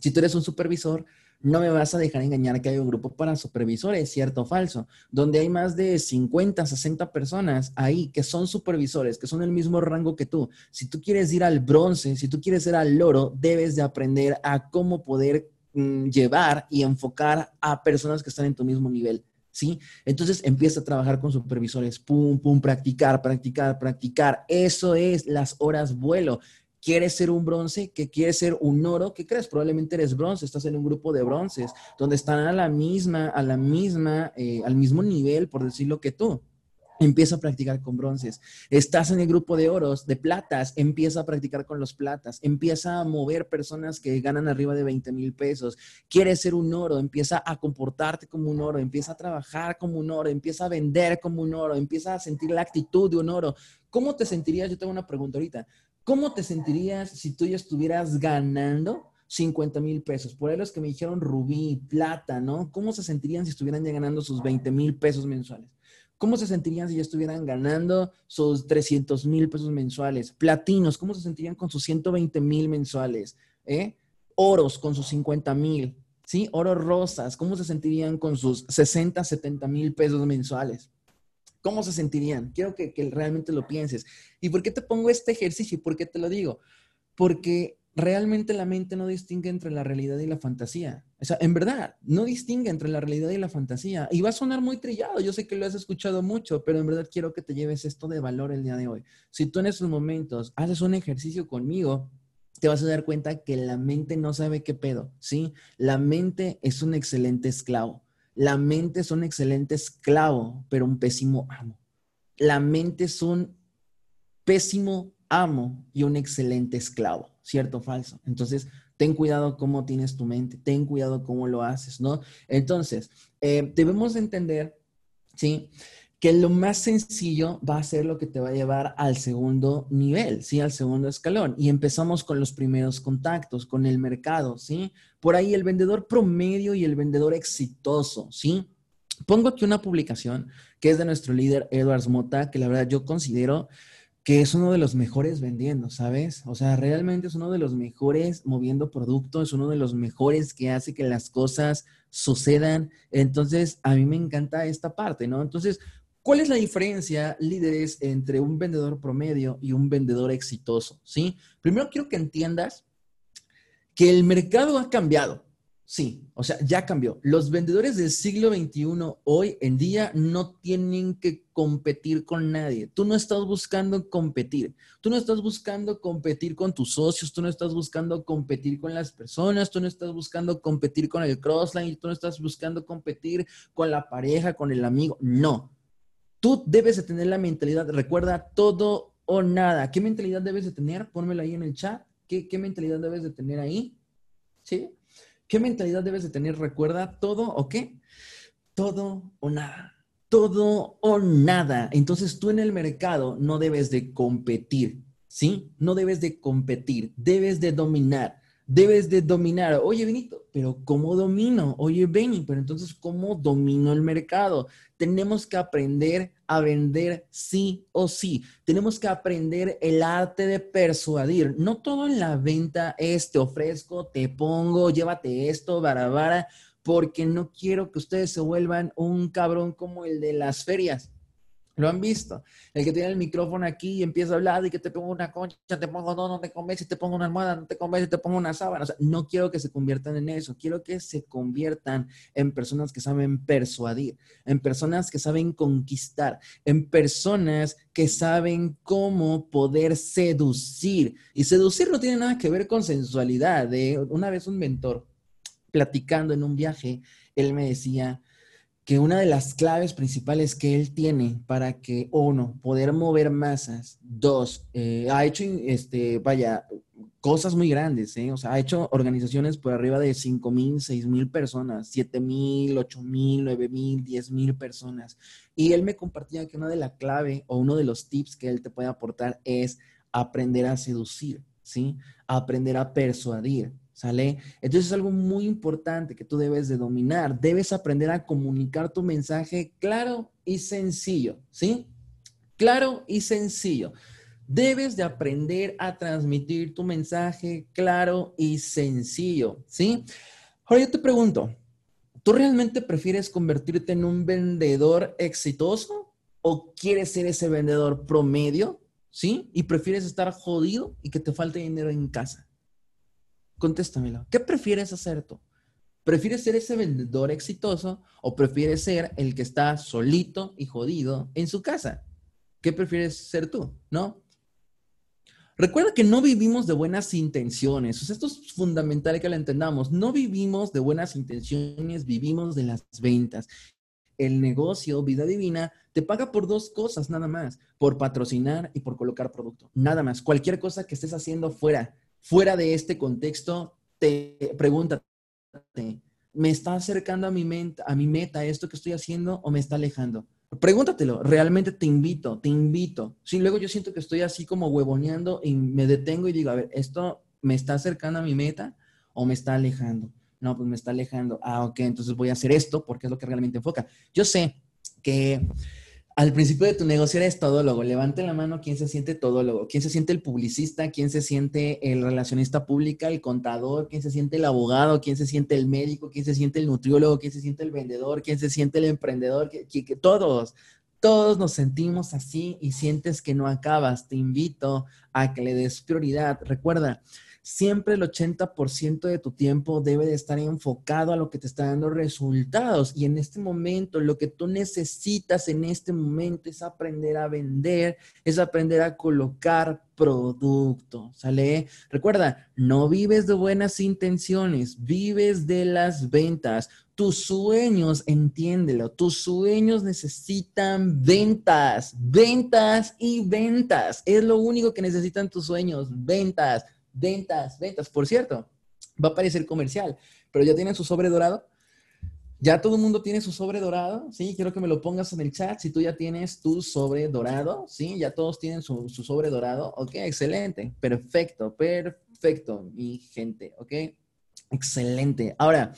si tú eres un supervisor, no me vas a dejar engañar que hay un grupo para supervisores, cierto o falso, donde hay más de 50, 60 personas ahí que son supervisores, que son el mismo rango que tú. Si tú quieres ir al bronce, si tú quieres ir al oro, debes de aprender a cómo poder mm, llevar y enfocar a personas que están en tu mismo nivel. ¿Sí? Entonces empieza a trabajar con supervisores, pum, pum, practicar, practicar, practicar. Eso es las horas vuelo quieres ser un bronce, que quieres ser un oro, ¿qué crees? Probablemente eres bronce, estás en un grupo de bronces, donde están a la misma, a la misma, eh, al mismo nivel, por decirlo que tú. Empieza a practicar con bronces. Estás en el grupo de oros, de platas, empieza a practicar con los platas. Empieza a mover personas que ganan arriba de 20 mil pesos. Quieres ser un oro, empieza a comportarte como un oro, empieza a trabajar como un oro, empieza a vender como un oro, empieza a sentir la actitud de un oro. ¿Cómo te sentirías? Yo tengo una pregunta ahorita. ¿Cómo te sentirías si tú ya estuvieras ganando 50 mil pesos? Por ahí los que me dijeron rubí, plata, ¿no? ¿Cómo se sentirían si estuvieran ya ganando sus 20 mil pesos mensuales? ¿Cómo se sentirían si ya estuvieran ganando sus 300 mil pesos mensuales? Platinos, ¿cómo se sentirían con sus 120 mil mensuales? ¿Eh? Oros con sus 50 mil, ¿sí? Oros rosas, ¿cómo se sentirían con sus 60, 70 mil pesos mensuales? ¿Cómo se sentirían? Quiero que, realmente lo pienses. ¿Y por qué te pongo este ejercicio? ¿Y por qué te lo digo? Porque realmente la mente no distingue entre la realidad y la fantasía. O sea, en verdad, no distingue entre la realidad y la fantasía. Y va a sonar muy trillado, yo sé que lo has escuchado mucho, pero en verdad quiero que te lleves esto de valor el día de hoy. Si tú en estos momentos haces un ejercicio conmigo, te vas a dar cuenta que la mente no sabe qué pedo, ¿sí? La mente es un excelente esclavo. La mente es un excelente esclavo, pero un pésimo amo. La mente es un pésimo amo y un excelente esclavo, ¿cierto o falso? Entonces, ten cuidado cómo tienes tu mente, ten cuidado cómo lo haces, ¿no? Entonces, eh, debemos entender, ¿sí? Que lo más sencillo va a ser lo que te va a llevar al segundo nivel, ¿sí? Al segundo escalón. Y empezamos con los primeros contactos, con el mercado, ¿sí? Por ahí el vendedor promedio y el vendedor exitoso, ¿sí? Pongo aquí una publicación que es de nuestro líder Edwards Mota, que la verdad yo considero que es uno de los mejores vendiendo, ¿sabes? O sea, realmente es uno de los mejores moviendo productos, es uno de los mejores que hace que las cosas sucedan. Entonces, a mí me encanta esta parte, ¿no? Entonces, ¿Cuál es la diferencia, líderes, entre un vendedor promedio y un vendedor exitoso? ¿Sí? Primero quiero que entiendas que el mercado ha cambiado. Sí, o sea, ya cambió. Los vendedores del siglo XXI hoy en día no tienen que competir con nadie. Tú no estás buscando competir. Tú no estás buscando competir con tus socios. Tú no estás buscando competir con las personas. Tú no estás buscando competir con el crossline. Tú no estás buscando competir con la pareja, con el amigo. No. Tú debes de tener la mentalidad, recuerda, todo o nada. ¿Qué mentalidad debes de tener? Pónmelo ahí en el chat. ¿Qué, qué mentalidad debes de tener ahí? ¿Sí? ¿Qué mentalidad debes de tener? Recuerda todo o qué? Todo o nada. Todo o nada. Entonces tú en el mercado no debes de competir, ¿sí? No debes de competir, debes de dominar debes de dominar. Oye, Benito, pero ¿cómo domino? Oye, Beni, pero entonces, ¿cómo domino el mercado? Tenemos que aprender a vender sí o sí. Tenemos que aprender el arte de persuadir. No todo en la venta es te ofrezco, te pongo, llévate esto, barabara, porque no quiero que ustedes se vuelvan un cabrón como el de las ferias lo han visto. El que tiene el micrófono aquí empieza a hablar y que te pongo una concha, te pongo dos, no te convence, te pongo una almohada, no te convence, te pongo una sábana. O sea, no quiero que se conviertan en eso. Quiero que se conviertan en personas que saben persuadir, en personas que saben conquistar, en personas que saben cómo poder seducir. Y seducir no tiene nada que ver con sensualidad. ¿eh? Una vez un mentor, platicando en un viaje, él me decía, que una de las claves principales que él tiene para que, uno, poder mover masas, dos, eh, ha hecho, este, vaya, cosas muy grandes, ¿eh? o sea, ha hecho organizaciones por arriba de 5 mil, 6 mil personas, 7 mil, 8 mil, 9 mil, 10 mil personas. Y él me compartía que una de las claves o uno de los tips que él te puede aportar es aprender a seducir, ¿sí? Aprender a persuadir, ¿Sale? Entonces es algo muy importante que tú debes de dominar. Debes aprender a comunicar tu mensaje claro y sencillo, ¿sí? Claro y sencillo. Debes de aprender a transmitir tu mensaje claro y sencillo, ¿sí? Ahora yo te pregunto, ¿tú realmente prefieres convertirte en un vendedor exitoso o quieres ser ese vendedor promedio, ¿sí? Y prefieres estar jodido y que te falte dinero en casa. Contéstamelo. ¿Qué prefieres hacer tú? ¿Prefieres ser ese vendedor exitoso o prefieres ser el que está solito y jodido en su casa? ¿Qué prefieres ser tú? ¿No? Recuerda que no vivimos de buenas intenciones. esto es fundamental que lo entendamos. No vivimos de buenas intenciones, vivimos de las ventas. El negocio, vida divina, te paga por dos cosas nada más, por patrocinar y por colocar producto. Nada más. Cualquier cosa que estés haciendo fuera fuera de este contexto, te pregúntate, ¿me está acercando a mi, meta, a mi meta esto que estoy haciendo o me está alejando? Pregúntatelo, realmente te invito, te invito. Si luego yo siento que estoy así como huevoneando y me detengo y digo, a ver, ¿esto me está acercando a mi meta o me está alejando? No, pues me está alejando. Ah, ok, entonces voy a hacer esto porque es lo que realmente enfoca. Yo sé que al principio de tu negocio eres todólogo. Levante la mano quién se siente todólogo, quién se siente el publicista, quién se siente el relacionista pública, el contador, quién se siente el abogado, quién se siente el médico, quién se siente el nutriólogo, quién se siente el vendedor, quién se siente el emprendedor, todos, todos nos sentimos así y sientes que no acabas. Te invito a que le des prioridad. Recuerda, siempre el 80% de tu tiempo debe de estar enfocado a lo que te está dando resultados. Y en este momento, lo que tú necesitas en este momento es aprender a vender, es aprender a colocar producto, ¿sale? Recuerda, no vives de buenas intenciones, vives de las ventas. Tus sueños, entiéndelo, tus sueños necesitan ventas, ventas y ventas. Es lo único que necesitan tus sueños, ventas ventas, ventas. Por cierto, va a parecer comercial, pero ya tienen su sobre dorado. Ya todo el mundo tiene su sobre dorado, ¿sí? Quiero que me lo pongas en el chat si tú ya tienes tu sobre dorado, ¿sí? Ya todos tienen su, su sobre dorado, ¿ok? Excelente, perfecto, perfecto, mi gente, ¿ok? Excelente. Ahora,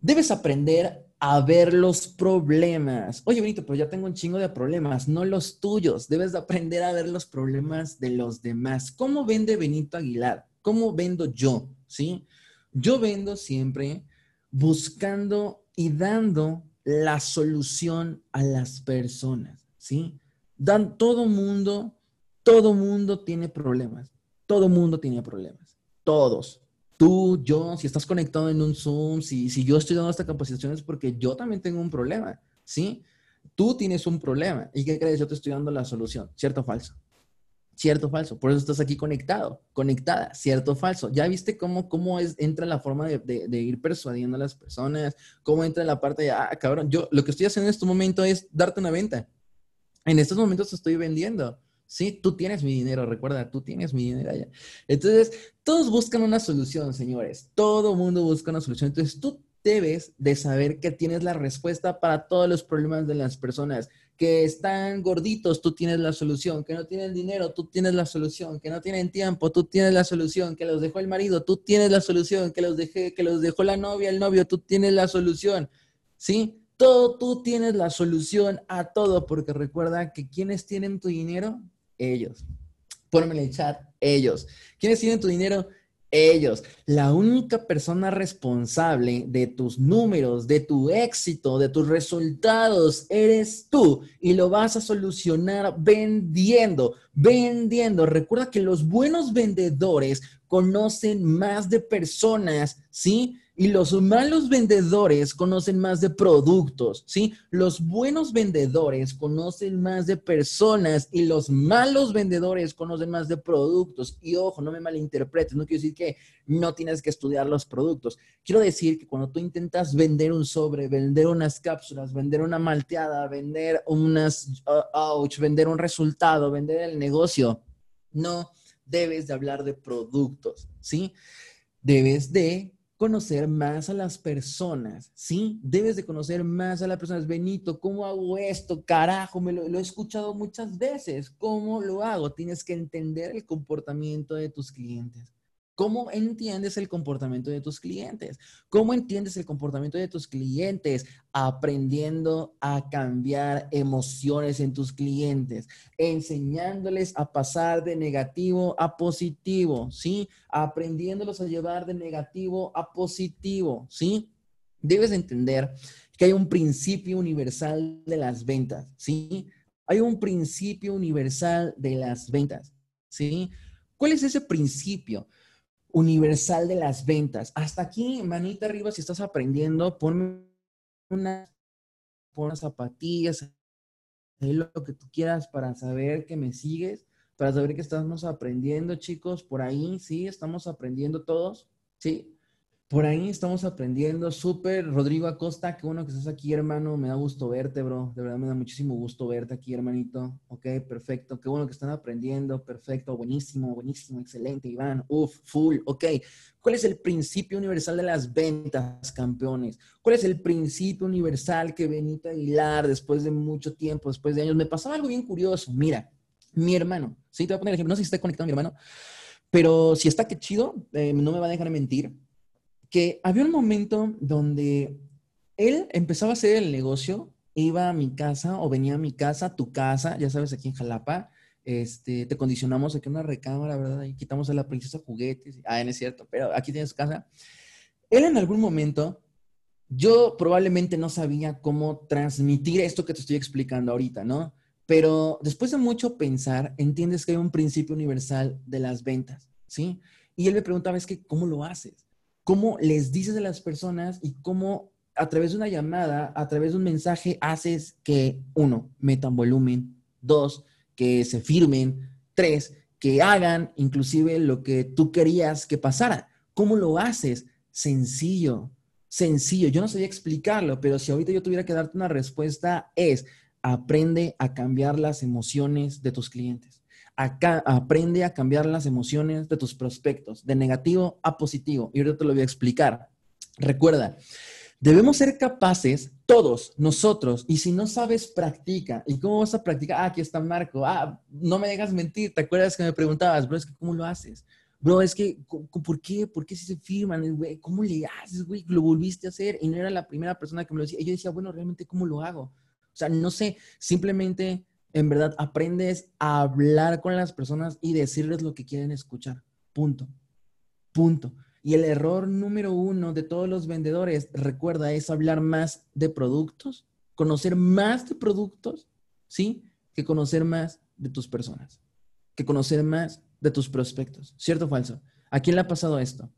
debes aprender a ver los problemas. Oye, Benito, pero ya tengo un chingo de problemas, no los tuyos. Debes de aprender a ver los problemas de los demás. ¿Cómo vende Benito Aguilar? ¿Cómo vendo yo? ¿Sí? Yo vendo siempre buscando y dando la solución a las personas, ¿sí? Dan todo mundo, todo mundo tiene problemas. Todo mundo tiene problemas. Todos, tú, yo, si estás conectado en un Zoom, si, si yo estoy dando esta capacitación es porque yo también tengo un problema, ¿sí? Tú tienes un problema. ¿Y qué crees? Yo te estoy dando la solución. ¿Cierto o falso? Cierto o falso. Por eso estás aquí conectado, conectada. Cierto o falso. ¿Ya viste cómo, cómo es, entra la forma de, de, ir persuadiendo a las personas? ¿Cómo entra la parte de, ah, cabrón, yo lo que estoy haciendo en este momento es darte una venta. En estos momentos estoy vendiendo. Sí, tú tienes mi dinero, recuerda, tú tienes mi dinero allá. Entonces, todos buscan una solución, señores. Todo mundo busca una solución. Entonces, tú debes de saber que tienes la respuesta para todos los problemas de las personas. Que están gorditos, tú tienes la solución. Que no tienen dinero, tú tienes la solución. Que no tienen tiempo, tú tienes la solución. Que los dejó el marido, tú tienes la solución. Que los, dejé, que los dejó la novia, el novio, tú tienes la solución. ¿Sí? Todo, tú tienes la solución a todo, porque recuerda que quienes tienen tu dinero, ellos. Ponme en el chat, ellos. ¿Quiénes tienen tu dinero? Ellos. La única persona responsable de tus números, de tu éxito, de tus resultados, eres tú. Y lo vas a solucionar vendiendo, vendiendo. Recuerda que los buenos vendedores conocen más de personas, ¿sí? Y los malos vendedores conocen más de productos, ¿sí? Los buenos vendedores conocen más de personas y los malos vendedores conocen más de productos. Y ojo, no me malinterpretes, no quiero decir que no tienes que estudiar los productos. Quiero decir que cuando tú intentas vender un sobre, vender unas cápsulas, vender una malteada, vender unas uh, ouch, vender un resultado, vender el negocio, no debes de hablar de productos, ¿sí? Debes de conocer más a las personas, ¿sí? Debes de conocer más a las personas. Benito, ¿cómo hago esto? Carajo, me lo, lo, he escuchado muchas veces. ¿Cómo lo hago? Tienes que entender el comportamiento de tus clientes. ¿Cómo entiendes el comportamiento de tus clientes? ¿Cómo entiendes el comportamiento de tus clientes? Aprendiendo a cambiar emociones en tus clientes, enseñándoles a pasar de negativo a positivo, ¿sí? Aprendiéndolos a llevar de negativo a positivo, ¿sí? Debes entender que hay un principio universal de las ventas, ¿sí? Hay un principio universal de las ventas, ¿sí? ¿Cuál es ese principio? Universal de las ventas. Hasta aquí, manita arriba, si estás aprendiendo, pon unas, pon zapatillas, lo que tú quieras para saber que me sigues, para saber que estamos aprendiendo, chicos. Por ahí, sí, estamos aprendiendo todos, sí. Por ahí estamos aprendiendo. Súper, Rodrigo Acosta, qué bueno que estás aquí, hermano. Me da gusto verte, bro. De verdad me da muchísimo gusto verte aquí, hermanito. Ok, perfecto. Qué bueno que están aprendiendo. Perfecto, buenísimo, buenísimo, excelente, Iván. Uf, full. Ok. ¿Cuál es el principio universal de las ventas, campeones? ¿Cuál es el principio universal que Benito Aguilar, después de mucho tiempo, después de años, me pasaba algo bien curioso? Mira, mi hermano, sí, te voy a poner el ejemplo. No sé si está conectado mi hermano, pero si está, qué chido, eh, no me va a dejar mentir que había un momento donde él empezaba a hacer el negocio, iba a mi casa o venía a mi casa, tu casa, ya sabes, aquí en Jalapa, este, te condicionamos aquí una recámara, ¿verdad? Y quitamos a la princesa juguetes. Ah, no es cierto, pero aquí tienes casa. Él en algún momento, yo probablemente no sabía cómo transmitir esto que te estoy explicando ahorita, ¿no? Pero después de mucho pensar, entiendes que hay un principio universal de las ventas, ¿sí? Y él me preguntaba, es que, ¿cómo lo haces? Cómo les dices a las personas y cómo a través de una llamada, a través de un mensaje, haces que, uno, metan volumen, dos, que se firmen, tres, que hagan inclusive lo que tú querías que pasara. ¿Cómo lo haces? Sencillo, sencillo. Yo no sabía explicarlo, pero si ahorita yo tuviera que darte una respuesta, es aprende a cambiar las emociones de tus clientes. Acá aprende a cambiar las emociones de tus prospectos, de negativo a positivo. Y ahorita te lo voy a explicar. Recuerda, debemos ser capaces, todos, nosotros, y si no sabes, practica. ¿Y cómo vas a practicar? Ah, aquí está Marco. Ah, no me dejas mentir. ¿Te acuerdas que me preguntabas, bro, es que cómo lo haces? Bro, es que, ¿por qué? ¿Por qué si se firman? Güey? ¿Cómo le haces, güey? Lo volviste a hacer y no era la primera persona que me lo decía. Y yo decía, bueno, realmente, ¿cómo lo hago? O sea, no sé, simplemente en verdad aprendes a hablar con las personas y decirles lo que quieren escuchar. Punto. Punto. Y el error número uno de todos los vendedores, recuerda, es hablar más de productos, conocer más de productos, ¿sí? Que conocer más de tus personas, que conocer más de tus prospectos. ¿Cierto o falso? ¿A quién le ha pasado esto?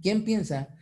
¿Quién piensa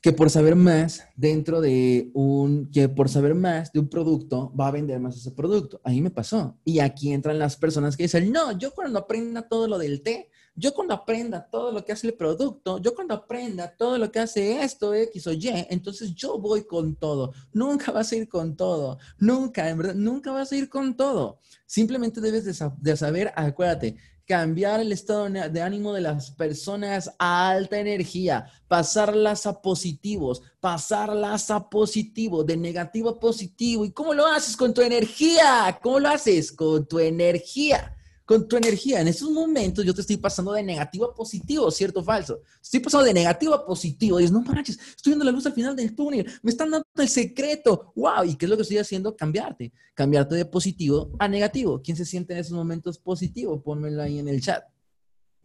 que por saber más dentro de un, que por saber más de un producto va a vender más ese producto? A mí me pasó. Y aquí entran las personas que dicen, no, yo cuando aprenda todo lo del té, yo cuando aprenda todo lo que hace el producto, yo cuando aprenda todo lo que hace esto, X o Y, entonces yo voy con todo. Nunca vas a ir con todo. Nunca, en verdad, nunca vas a ir con todo. Simplemente debes de, saber, acuérdate, cambiar el estado de ánimo de las personas a alta energía, pasarlas a positivos, pasarlas a positivo, de negativo a positivo. ¿Y cómo lo haces con tu energía? ¿Cómo lo haces con tu energía? Con tu energía. En estos momentos yo te estoy pasando de negativo a positivo, ¿cierto o falso? Estoy pasando de negativo a positivo. Dices, no manches, estoy viendo la luz al final del túnel, me están dando el secreto. ¡Wow! ¿Y qué es lo que estoy haciendo? Cambiarte. Cambiarte de positivo a negativo. ¿Quién se siente en esos momentos positivo? Pónmelo ahí en el chat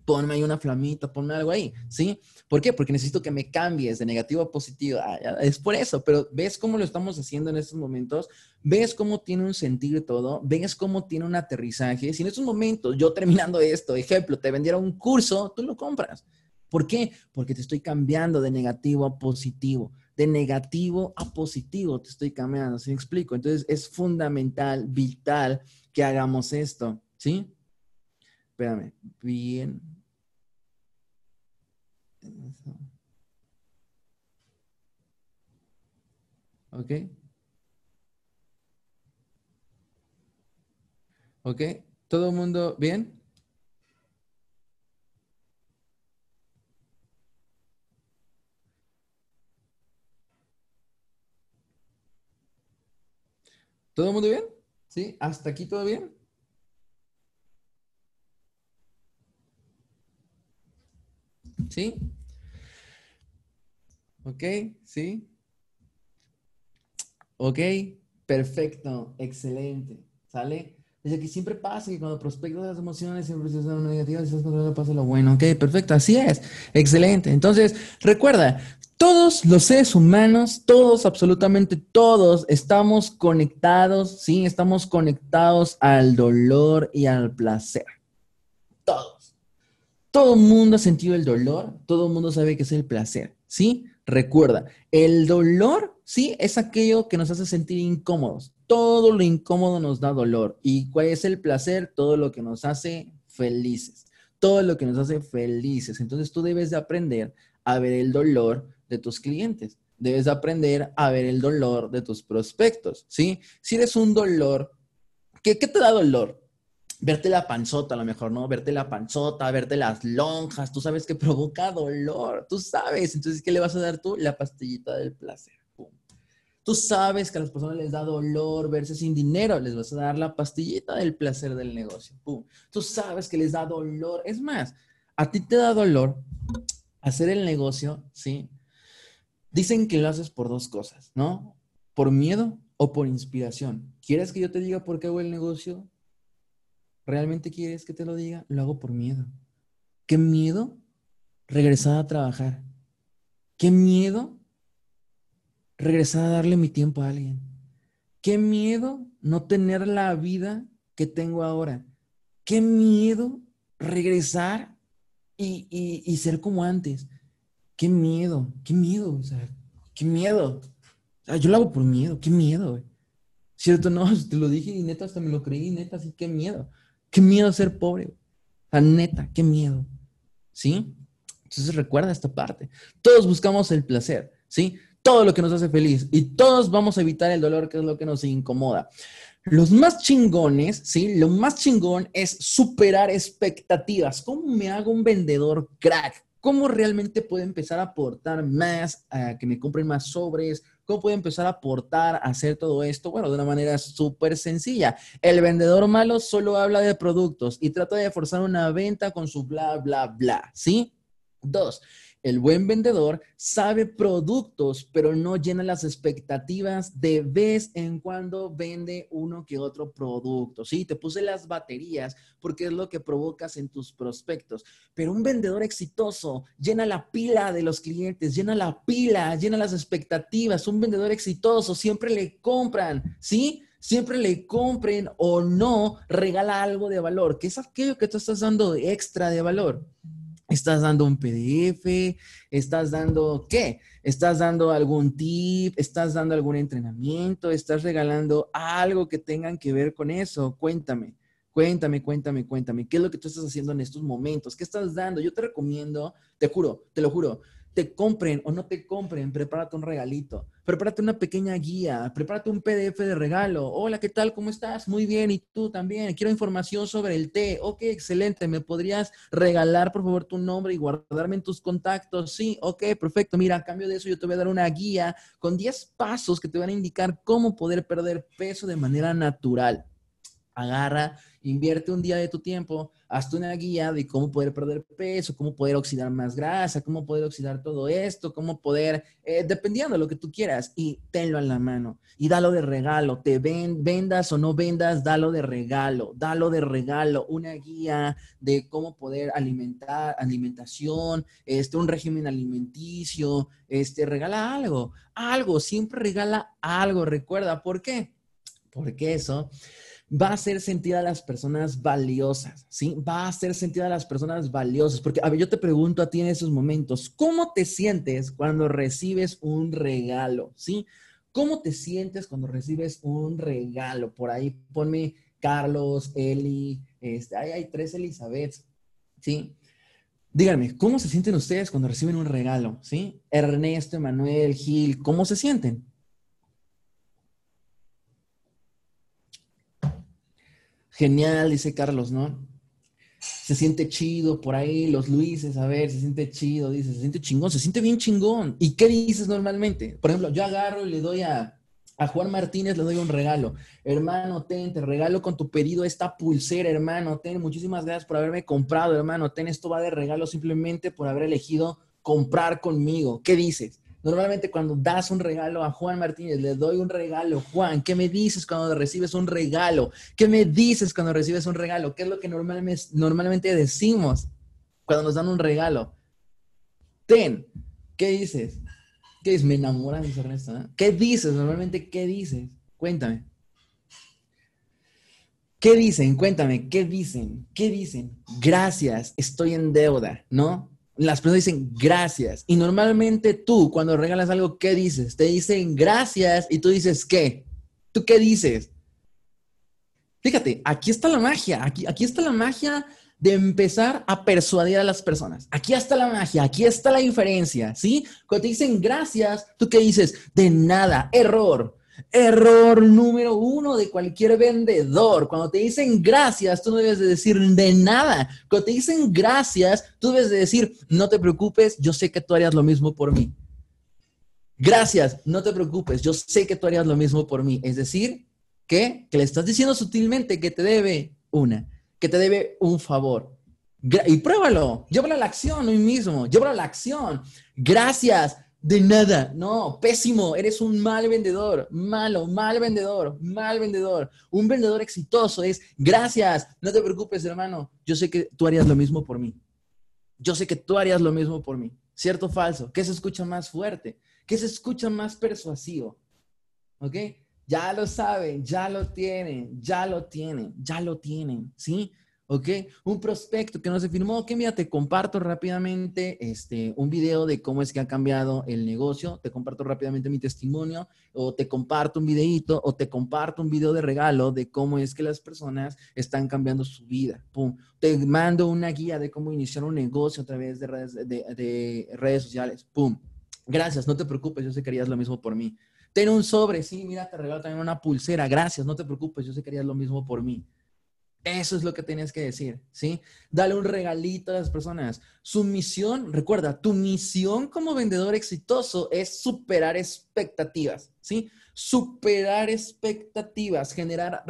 ponme ahí una flamita, ponme algo ahí, ¿sí? ¿Por qué? Porque necesito que me cambies de negativo a positivo. Ah, es por eso, pero ¿ves cómo lo estamos haciendo en estos momentos? ¿Ves cómo tiene un sentido todo? ¿Ves cómo tiene un aterrizaje? Si en estos momentos, yo terminando esto, ejemplo, te vendiera un curso, tú lo compras. ¿Por qué? Porque te estoy cambiando de negativo a positivo. De negativo a positivo te estoy cambiando, ¿sí me explico? Entonces es fundamental, vital que hagamos esto, ¿sí? Espérame, bien. ¿Ok? ¿Ok? ¿Todo el mundo bien? ¿Todo el mundo bien? ¿Sí? ¿Hasta aquí todo bien? ¿Sí? ¿Ok? ¿Sí? Ok, perfecto, excelente. ¿Sale? Desde que siempre pasa que cuando prospectas las emociones siempre se usan negativas y cuando pasa lo bueno. Ok, perfecto, así es. Excelente. Entonces, recuerda, todos los seres humanos, todos, absolutamente todos, estamos conectados, sí, estamos conectados al dolor y al placer. Todos. Todo el mundo ha sentido el dolor, todo el mundo sabe que es el placer, ¿sí? Recuerda, el dolor, sí, es aquello que nos hace sentir incómodos. Todo lo incómodo nos da dolor. ¿Y cuál es el placer? Todo lo que nos hace felices. Todo lo que nos hace felices. Entonces tú debes de aprender a ver el dolor de tus clientes. Debes de aprender a ver el dolor de tus prospectos, ¿sí? Si eres un dolor, ¿qué, qué te da dolor? Verte la panzota a lo mejor, ¿no? Verte la panzota, verte las lonjas, tú sabes que provoca dolor, tú sabes. Entonces, ¿qué le vas a dar tú? La pastillita del placer. Tú sabes que a las personas les da dolor verse sin dinero, les vas a dar la pastillita del placer del negocio. Tú sabes que les da dolor. Es más, a ti te da dolor hacer el negocio, ¿sí? Dicen que lo haces por dos cosas, ¿no? Por miedo o por inspiración. ¿Quieres que yo te diga por qué hago el negocio? ¿Realmente quieres que te lo diga? Lo hago por miedo. ¿Qué miedo? Regresar a trabajar. ¿Qué miedo? Regresar a darle mi tiempo a alguien. ¿Qué miedo no tener la vida que tengo ahora? ¿Qué miedo regresar y, ser como antes? ¿Qué miedo? ¿Qué miedo? O sea, ¿qué miedo? yo lo hago por miedo. ¿Qué miedo? ¿Cierto? No, te lo dije y neta hasta me lo creí, neta, sí, qué miedo. Qué miedo ser pobre. La neta, qué miedo. ¿Sí? Entonces recuerda esta parte. Todos buscamos el placer, ¿sí? Todo lo que nos hace feliz y todos vamos a evitar el dolor, que es lo que nos incomoda. Los más chingones, ¿sí? Lo más chingón es superar expectativas. ¿Cómo me hago un vendedor crack? ¿Cómo realmente puedo empezar a aportar más, a que me compren más sobres, ¿Cómo puede empezar a aportar, a hacer todo esto? Bueno, de una manera súper sencilla. El vendedor malo solo habla de productos y trata de forzar una venta con su bla, bla, bla, ¿sí? Dos, el buen vendedor sabe productos, pero no llena las expectativas de vez en cuando vende uno que otro producto. Sí, te puse las baterías porque es lo que provocas en tus prospectos. Pero un vendedor exitoso llena la pila de los clientes, llena la pila, llena las expectativas. Un vendedor exitoso siempre le compran, ¿sí? Siempre le compren o no, regala algo de valor, que es aquello que tú estás dando extra de valor. Estás dando un PDF, estás dando qué? Estás dando algún tip, estás dando algún entrenamiento, estás regalando algo que tengan que ver con eso. Cuéntame. Cuéntame, cuéntame, cuéntame, ¿qué es lo que tú estás haciendo en estos momentos? ¿Qué estás dando? Yo te recomiendo, te juro, te lo juro, te compren o no te compren, prepárate un regalito, prepárate una pequeña guía, prepárate un PDF de regalo. Hola, ¿qué tal? ¿Cómo estás? Muy bien, ¿y tú también? Quiero información sobre el té. Ok, excelente. ¿Me podrías regalar, por favor, tu nombre y guardarme en tus contactos? Sí, ok, perfecto. Mira, a cambio de eso yo te voy a dar una guía con 10 pasos que te van a indicar cómo poder perder peso de manera natural. Agarra Invierte un día de tu tiempo, hazte una guía de cómo poder perder peso, cómo poder oxidar más grasa, cómo poder oxidar todo esto, cómo poder, eh, dependiendo de lo que tú quieras, y tenlo en la mano y dalo de regalo. Te ven, vendas o no vendas, dalo de regalo, dalo de regalo. Una guía de cómo poder alimentar, alimentación, este, un régimen alimenticio, este, regala algo, algo, siempre regala algo. Recuerda, ¿por qué? Porque eso va a hacer sentir a las personas valiosas, ¿sí? Va a hacer sentir a las personas valiosas. Porque, a ver, yo te pregunto a ti en esos momentos, ¿cómo te sientes cuando recibes un regalo, ¿sí? ¿Cómo te sientes cuando recibes un regalo? Por ahí ponme Carlos, Eli, este, ahí hay tres Elizabeth, ¿sí? Díganme, ¿cómo se sienten ustedes cuando reciben un regalo? ¿Sí? Ernesto, Emanuel, Gil, ¿cómo se sienten? Genial, dice Carlos, ¿no? Se siente chido por ahí, los Luises, a ver, se siente chido, dice, se siente chingón, se siente bien chingón. ¿Y qué dices normalmente? Por ejemplo, yo agarro y le doy a, a Juan Martínez, le doy un regalo. Hermano, ten, te regalo con tu pedido esta pulsera, hermano, ten, muchísimas gracias por haberme comprado, hermano, ten, esto va de regalo simplemente por haber elegido comprar conmigo. ¿Qué dices? Normalmente cuando das un regalo a Juan Martínez, le doy un regalo, Juan, ¿qué me dices cuando recibes un regalo? ¿Qué me dices cuando recibes un regalo? ¿Qué es lo que normalmente, normalmente decimos cuando nos dan un regalo? Ten, ¿qué dices? ¿Qué dices? Me enamoran, dice Ernesto. ¿eh? ¿Qué dices? Normalmente, ¿qué dices? Cuéntame. ¿Qué dicen? Cuéntame, ¿qué dicen? ¿Qué dicen? Gracias, estoy en deuda, ¿no? Las personas dicen gracias. Y normalmente tú, cuando regalas algo, ¿qué dices? Te dicen gracias y tú dices ¿qué? ¿Tú qué dices? Fíjate, aquí está la magia, aquí, aquí está la magia de empezar a persuadir a las personas. Aquí está la magia, aquí está la diferencia, ¿sí? Cuando te dicen gracias, ¿tú qué dices? De nada, error. Error número uno de cualquier vendedor. Cuando te dicen gracias, tú no debes de decir de nada. Cuando te dicen gracias, tú debes de decir, no te preocupes, yo sé que tú harías lo mismo por mí. Gracias, no te preocupes, yo sé que tú harías lo mismo por mí. Es decir, que, que le estás diciendo sutilmente que te debe una, que te debe un favor. Y pruébalo, llévalo a la acción hoy mismo, llévalo a la acción. Gracias, de nada, no, pésimo, eres un mal vendedor, malo, mal vendedor, mal vendedor. Un vendedor exitoso es, gracias, no te preocupes, hermano, yo sé que tú harías lo mismo por mí. Yo sé que tú harías lo mismo por mí. ¿Cierto o falso? ¿Qué se escucha más fuerte? ¿Qué se escucha más persuasivo? ¿Ok? Ya lo saben, ya lo tienen, ya lo tienen, ya lo tienen, ¿sí? ¿Ok? Un prospecto que no se firmó, que mira, te comparto rápidamente este, un video de cómo es que ha cambiado el negocio, te comparto rápidamente mi testimonio, o te comparto un videito, o te comparto un video de regalo de cómo es que las personas están cambiando su vida, pum. Te mando una guía de cómo iniciar un negocio a través de redes, de, redes sociales, pum. Gracias, no te preocupes, yo sé que harías lo mismo por mí. Ten un sobre, sí, mira, te regalo también una pulsera, gracias, no te preocupes, yo sé que harías lo mismo por mí. Eso es lo que tienes que decir, ¿sí? Dale un regalito a las personas. Su misión, recuerda, tu misión como vendedor exitoso es superar expectativas, ¿sí? Superar expectativas, generar,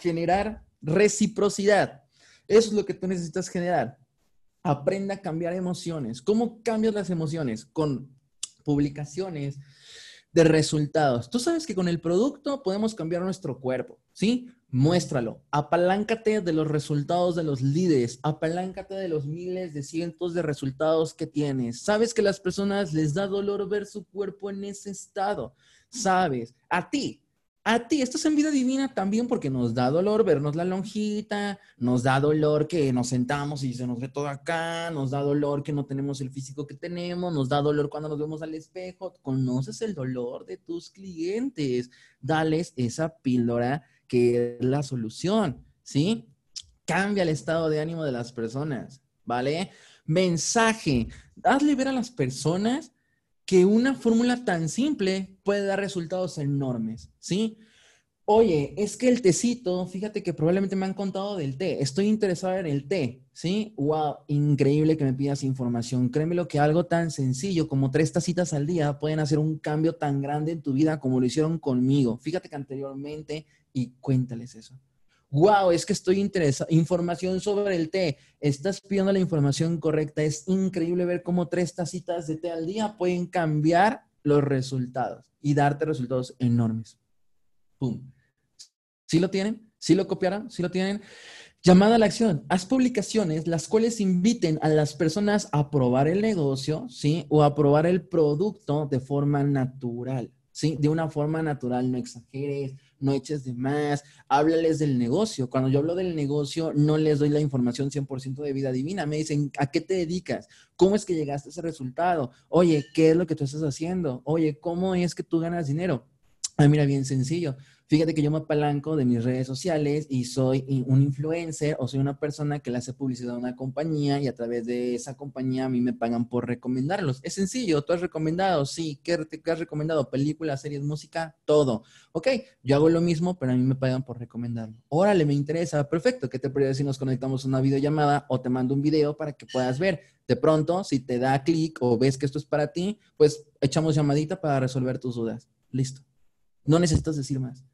generar reciprocidad. Eso es lo que tú necesitas generar. Aprenda a cambiar emociones. ¿Cómo cambias las emociones? Con publicaciones de resultados. Tú sabes que con el producto podemos cambiar nuestro cuerpo, ¿sí? Muéstralo. Apaláncate de los resultados de los líderes. Apaláncate de los miles de cientos de resultados que tienes. Sabes que las personas les da dolor ver su cuerpo en ese estado. Sabes, a ti, A ti, esto es en vida divina también porque nos da dolor vernos la lonjita, nos da dolor que nos sentamos y se nos ve todo acá, nos da dolor que no tenemos el físico que tenemos, nos da dolor cuando nos vemos al espejo. Conoces el dolor de tus clientes, dales esa píldora que es la solución, ¿sí? Cambia el estado de ánimo de las personas, ¿vale? Mensaje, hazle ver a las personas que una fórmula tan simple puede dar resultados enormes, ¿sí? Oye, es que el tecito, fíjate que probablemente me han contado del té, estoy interesado en el té, ¿sí? Wow, increíble que me pidas información. Créeme lo que algo tan sencillo como tres tacitas al día pueden hacer un cambio tan grande en tu vida como lo hicieron conmigo. Fíjate que anteriormente y cuéntales eso wow, es que estoy interesado, información sobre el té, estás pidiendo la información correcta, es increíble ver cómo tres tacitas de té al día pueden cambiar los resultados y darte resultados enormes. ¡Pum! ¿Sí lo tienen? ¿Sí lo copiaron? ¿Sí lo tienen? Llamada a la acción. Haz publicaciones las cuales inviten a las personas a probar el negocio, ¿sí? O a probar el producto de forma natural, ¿sí? De una forma natural, no exageres, no eches de más, háblales del negocio. Cuando yo hablo del negocio, no les doy la información 100% de vida divina. Me dicen, ¿a qué te dedicas? ¿Cómo es que llegaste a ese resultado? Oye, ¿qué es lo que tú estás haciendo? Oye, ¿cómo es que tú ganas dinero? Ah, mira, bien sencillo. Fíjate que yo me apalanco de mis redes sociales y soy un influencer o soy una persona que le hace publicidad a una compañía y a través de esa compañía a mí me pagan por recomendarlos. Es sencillo, tú has recomendado, sí, ¿qué, has recomendado? Películas, series, música, todo. Ok, yo hago lo mismo, pero a mí me pagan por recomendarlo. Órale, me interesa, perfecto. ¿Qué te parece si nos conectamos a una videollamada o te mando un video para que puedas ver? De pronto, si te da clic o ves que esto es para ti, pues echamos llamadita para resolver tus dudas. Listo. No necesitas decir más.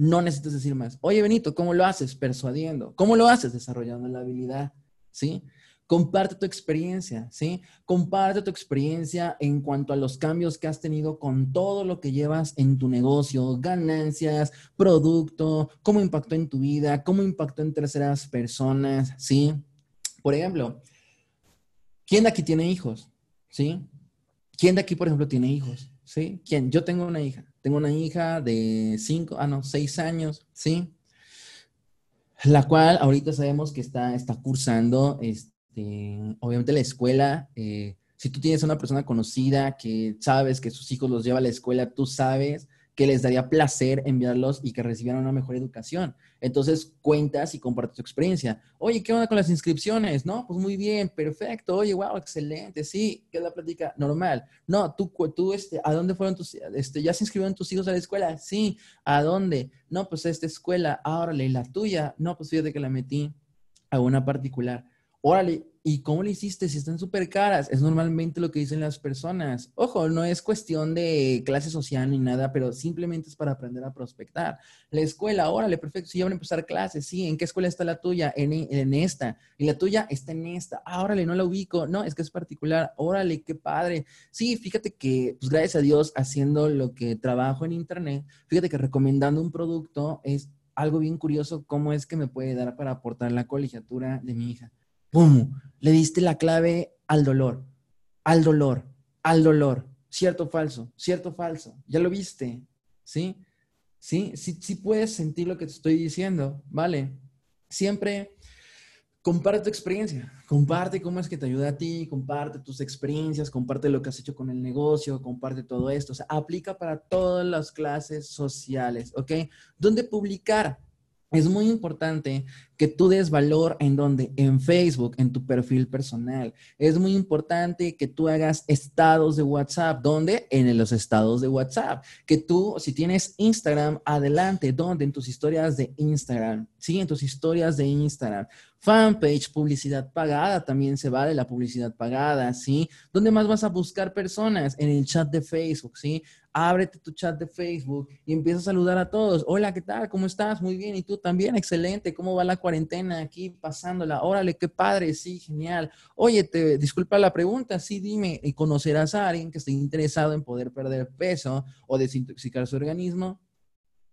No necesitas decir más. Oye, Benito, ¿cómo lo haces? Persuadiendo. ¿Cómo lo haces? Desarrollando la habilidad. ¿Sí? Comparte tu experiencia, ¿sí? Comparte tu experiencia en cuanto a los cambios que has tenido con todo lo que llevas en tu negocio, ganancias, producto, cómo impactó en tu vida, cómo impactó en terceras personas, ¿sí? Por ejemplo, ¿quién de aquí tiene hijos? ¿Sí? ¿Quién de aquí, por ejemplo, tiene hijos? ¿Sí? ¿Quién? Yo tengo una hija. Tengo una hija de cinco, ah, no, seis años, ¿sí? La cual ahorita sabemos que está, está cursando, este, obviamente la escuela. Eh, si tú tienes una persona conocida que sabes que sus hijos los lleva a la escuela, tú sabes que les daría placer enviarlos y que recibieran una mejor educación. Entonces cuentas y compartes tu experiencia. Oye, ¿qué onda con las inscripciones? No, pues muy bien, perfecto. Oye, wow, excelente. Sí, ¿qué es la práctica normal? No, tú, tú, este, ¿a dónde fueron tus, este, ya se inscribieron tus hijos a la escuela? Sí, ¿a dónde? No, pues a esta escuela. Ah, órale, ¿y la tuya? No, pues fíjate que la metí a una particular. Órale, ¿Y cómo le hiciste si están súper caras? Es normalmente lo que dicen las personas. Ojo, no es cuestión de clase social ni nada, pero simplemente es para aprender a prospectar. La escuela, órale, perfecto, si ya van a empezar clases, sí, ¿en qué escuela está la tuya? En, en esta. Y la tuya está en esta. Ah, órale, no la ubico. No, es que es particular. Órale, qué padre. Sí, fíjate que, pues gracias a Dios, haciendo lo que trabajo en Internet, fíjate que recomendando un producto es algo bien curioso, cómo es que me puede dar para aportar la colegiatura de mi hija. ¡Pum! Le diste la clave al dolor, al dolor, al dolor. Cierto falso, cierto falso. Ya lo viste, ¿sí? ¿Sí? Sí, sí puedes sentir lo que te estoy diciendo, ¿vale? Siempre comparte tu experiencia, comparte cómo es que te ayuda a ti, comparte tus experiencias, comparte lo que has hecho con el negocio, comparte todo esto. O sea, aplica para todas las clases sociales, ¿ok? ¿Dónde publicar? Es muy importante que tú des valor en donde, en Facebook, en tu perfil personal. Es muy importante que tú hagas estados de WhatsApp. ¿Dónde? En los estados de WhatsApp. Que tú, si tienes Instagram, adelante. ¿Dónde? En tus historias de Instagram. Sí, en tus historias de Instagram. Fanpage, publicidad pagada, también se vale la publicidad pagada, ¿sí? ¿Dónde más vas a buscar personas? En el chat de Facebook, ¿sí? Ábrete tu chat de Facebook y empieza a saludar a todos. Hola, ¿qué tal? ¿Cómo estás? Muy bien. ¿Y tú también? Excelente. ¿Cómo va la cuarentena aquí pasándola? Órale, qué padre. Sí, genial. Oye, te disculpa la pregunta. Sí, dime, ¿y conocerás a alguien que esté interesado en poder perder peso o desintoxicar su organismo?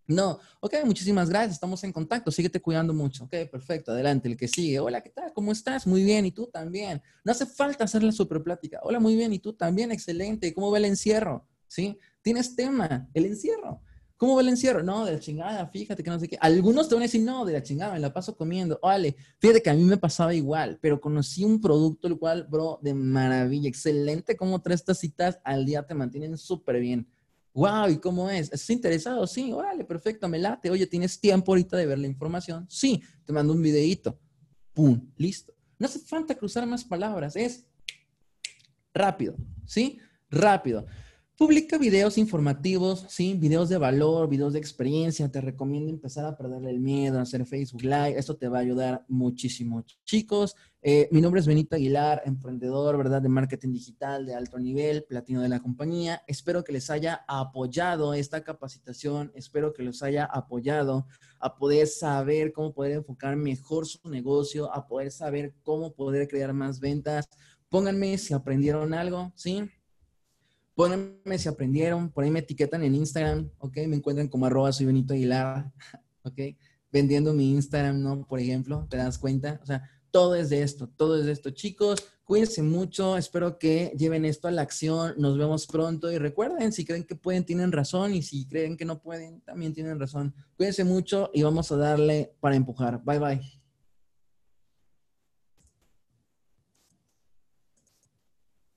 No, ok, muchísimas gracias, estamos en contacto, síguete cuidando mucho. Ok, perfecto, adelante, el que sigue. Hola, ¿qué tal? ¿Cómo estás? Muy bien, ¿y tú también? No hace falta hacer la super plática. Hola, muy bien, ¿y tú también? Excelente, ¿cómo va el encierro? ¿Sí? ¿Tienes tema? El encierro. ¿Cómo va el encierro? No, de la chingada, fíjate que no sé qué. Algunos te van a decir, no, de la chingada, me la paso comiendo. Vale, fíjate que a mí me pasaba igual, pero conocí un producto el cual, bro, de maravilla, excelente, como tres tacitas al día te mantienen súper bien. Wow, ¿y cómo es? ¿Estás interesado? Sí, órale, perfecto, me late. Oye, ¿tienes tiempo ahorita de ver la información? Sí, te mando un videito. Pum, listo. No hace falta cruzar más palabras, es rápido, ¿sí? Rápido. Publica videos informativos, sí, videos de valor, videos de experiencia. Te recomiendo empezar a perderle el miedo, a hacer Facebook Live. Esto te va a ayudar muchísimo. Chicos, eh, mi nombre es Benito Aguilar, emprendedor, ¿verdad? De marketing digital de alto nivel, platino de la compañía. Espero que les haya apoyado esta capacitación. Espero que los haya apoyado a poder saber cómo poder enfocar mejor su negocio, a poder saber cómo poder crear más ventas. Pónganme si aprendieron algo, ¿sí? Pónganme si aprendieron, por ahí me etiquetan en Instagram, ¿ok? Me encuentran como arroba soy Benito Aguilar, ¿ok? Vendiendo mi Instagram, ¿no? Por ejemplo, ¿te das cuenta? O sea, todo es de esto, todo es de esto. Chicos, cuídense mucho, espero que lleven esto a la acción, nos vemos pronto y recuerden, si creen que pueden, tienen razón y si creen que no pueden, también tienen razón. Cuídense mucho y vamos a darle para empujar. Bye bye.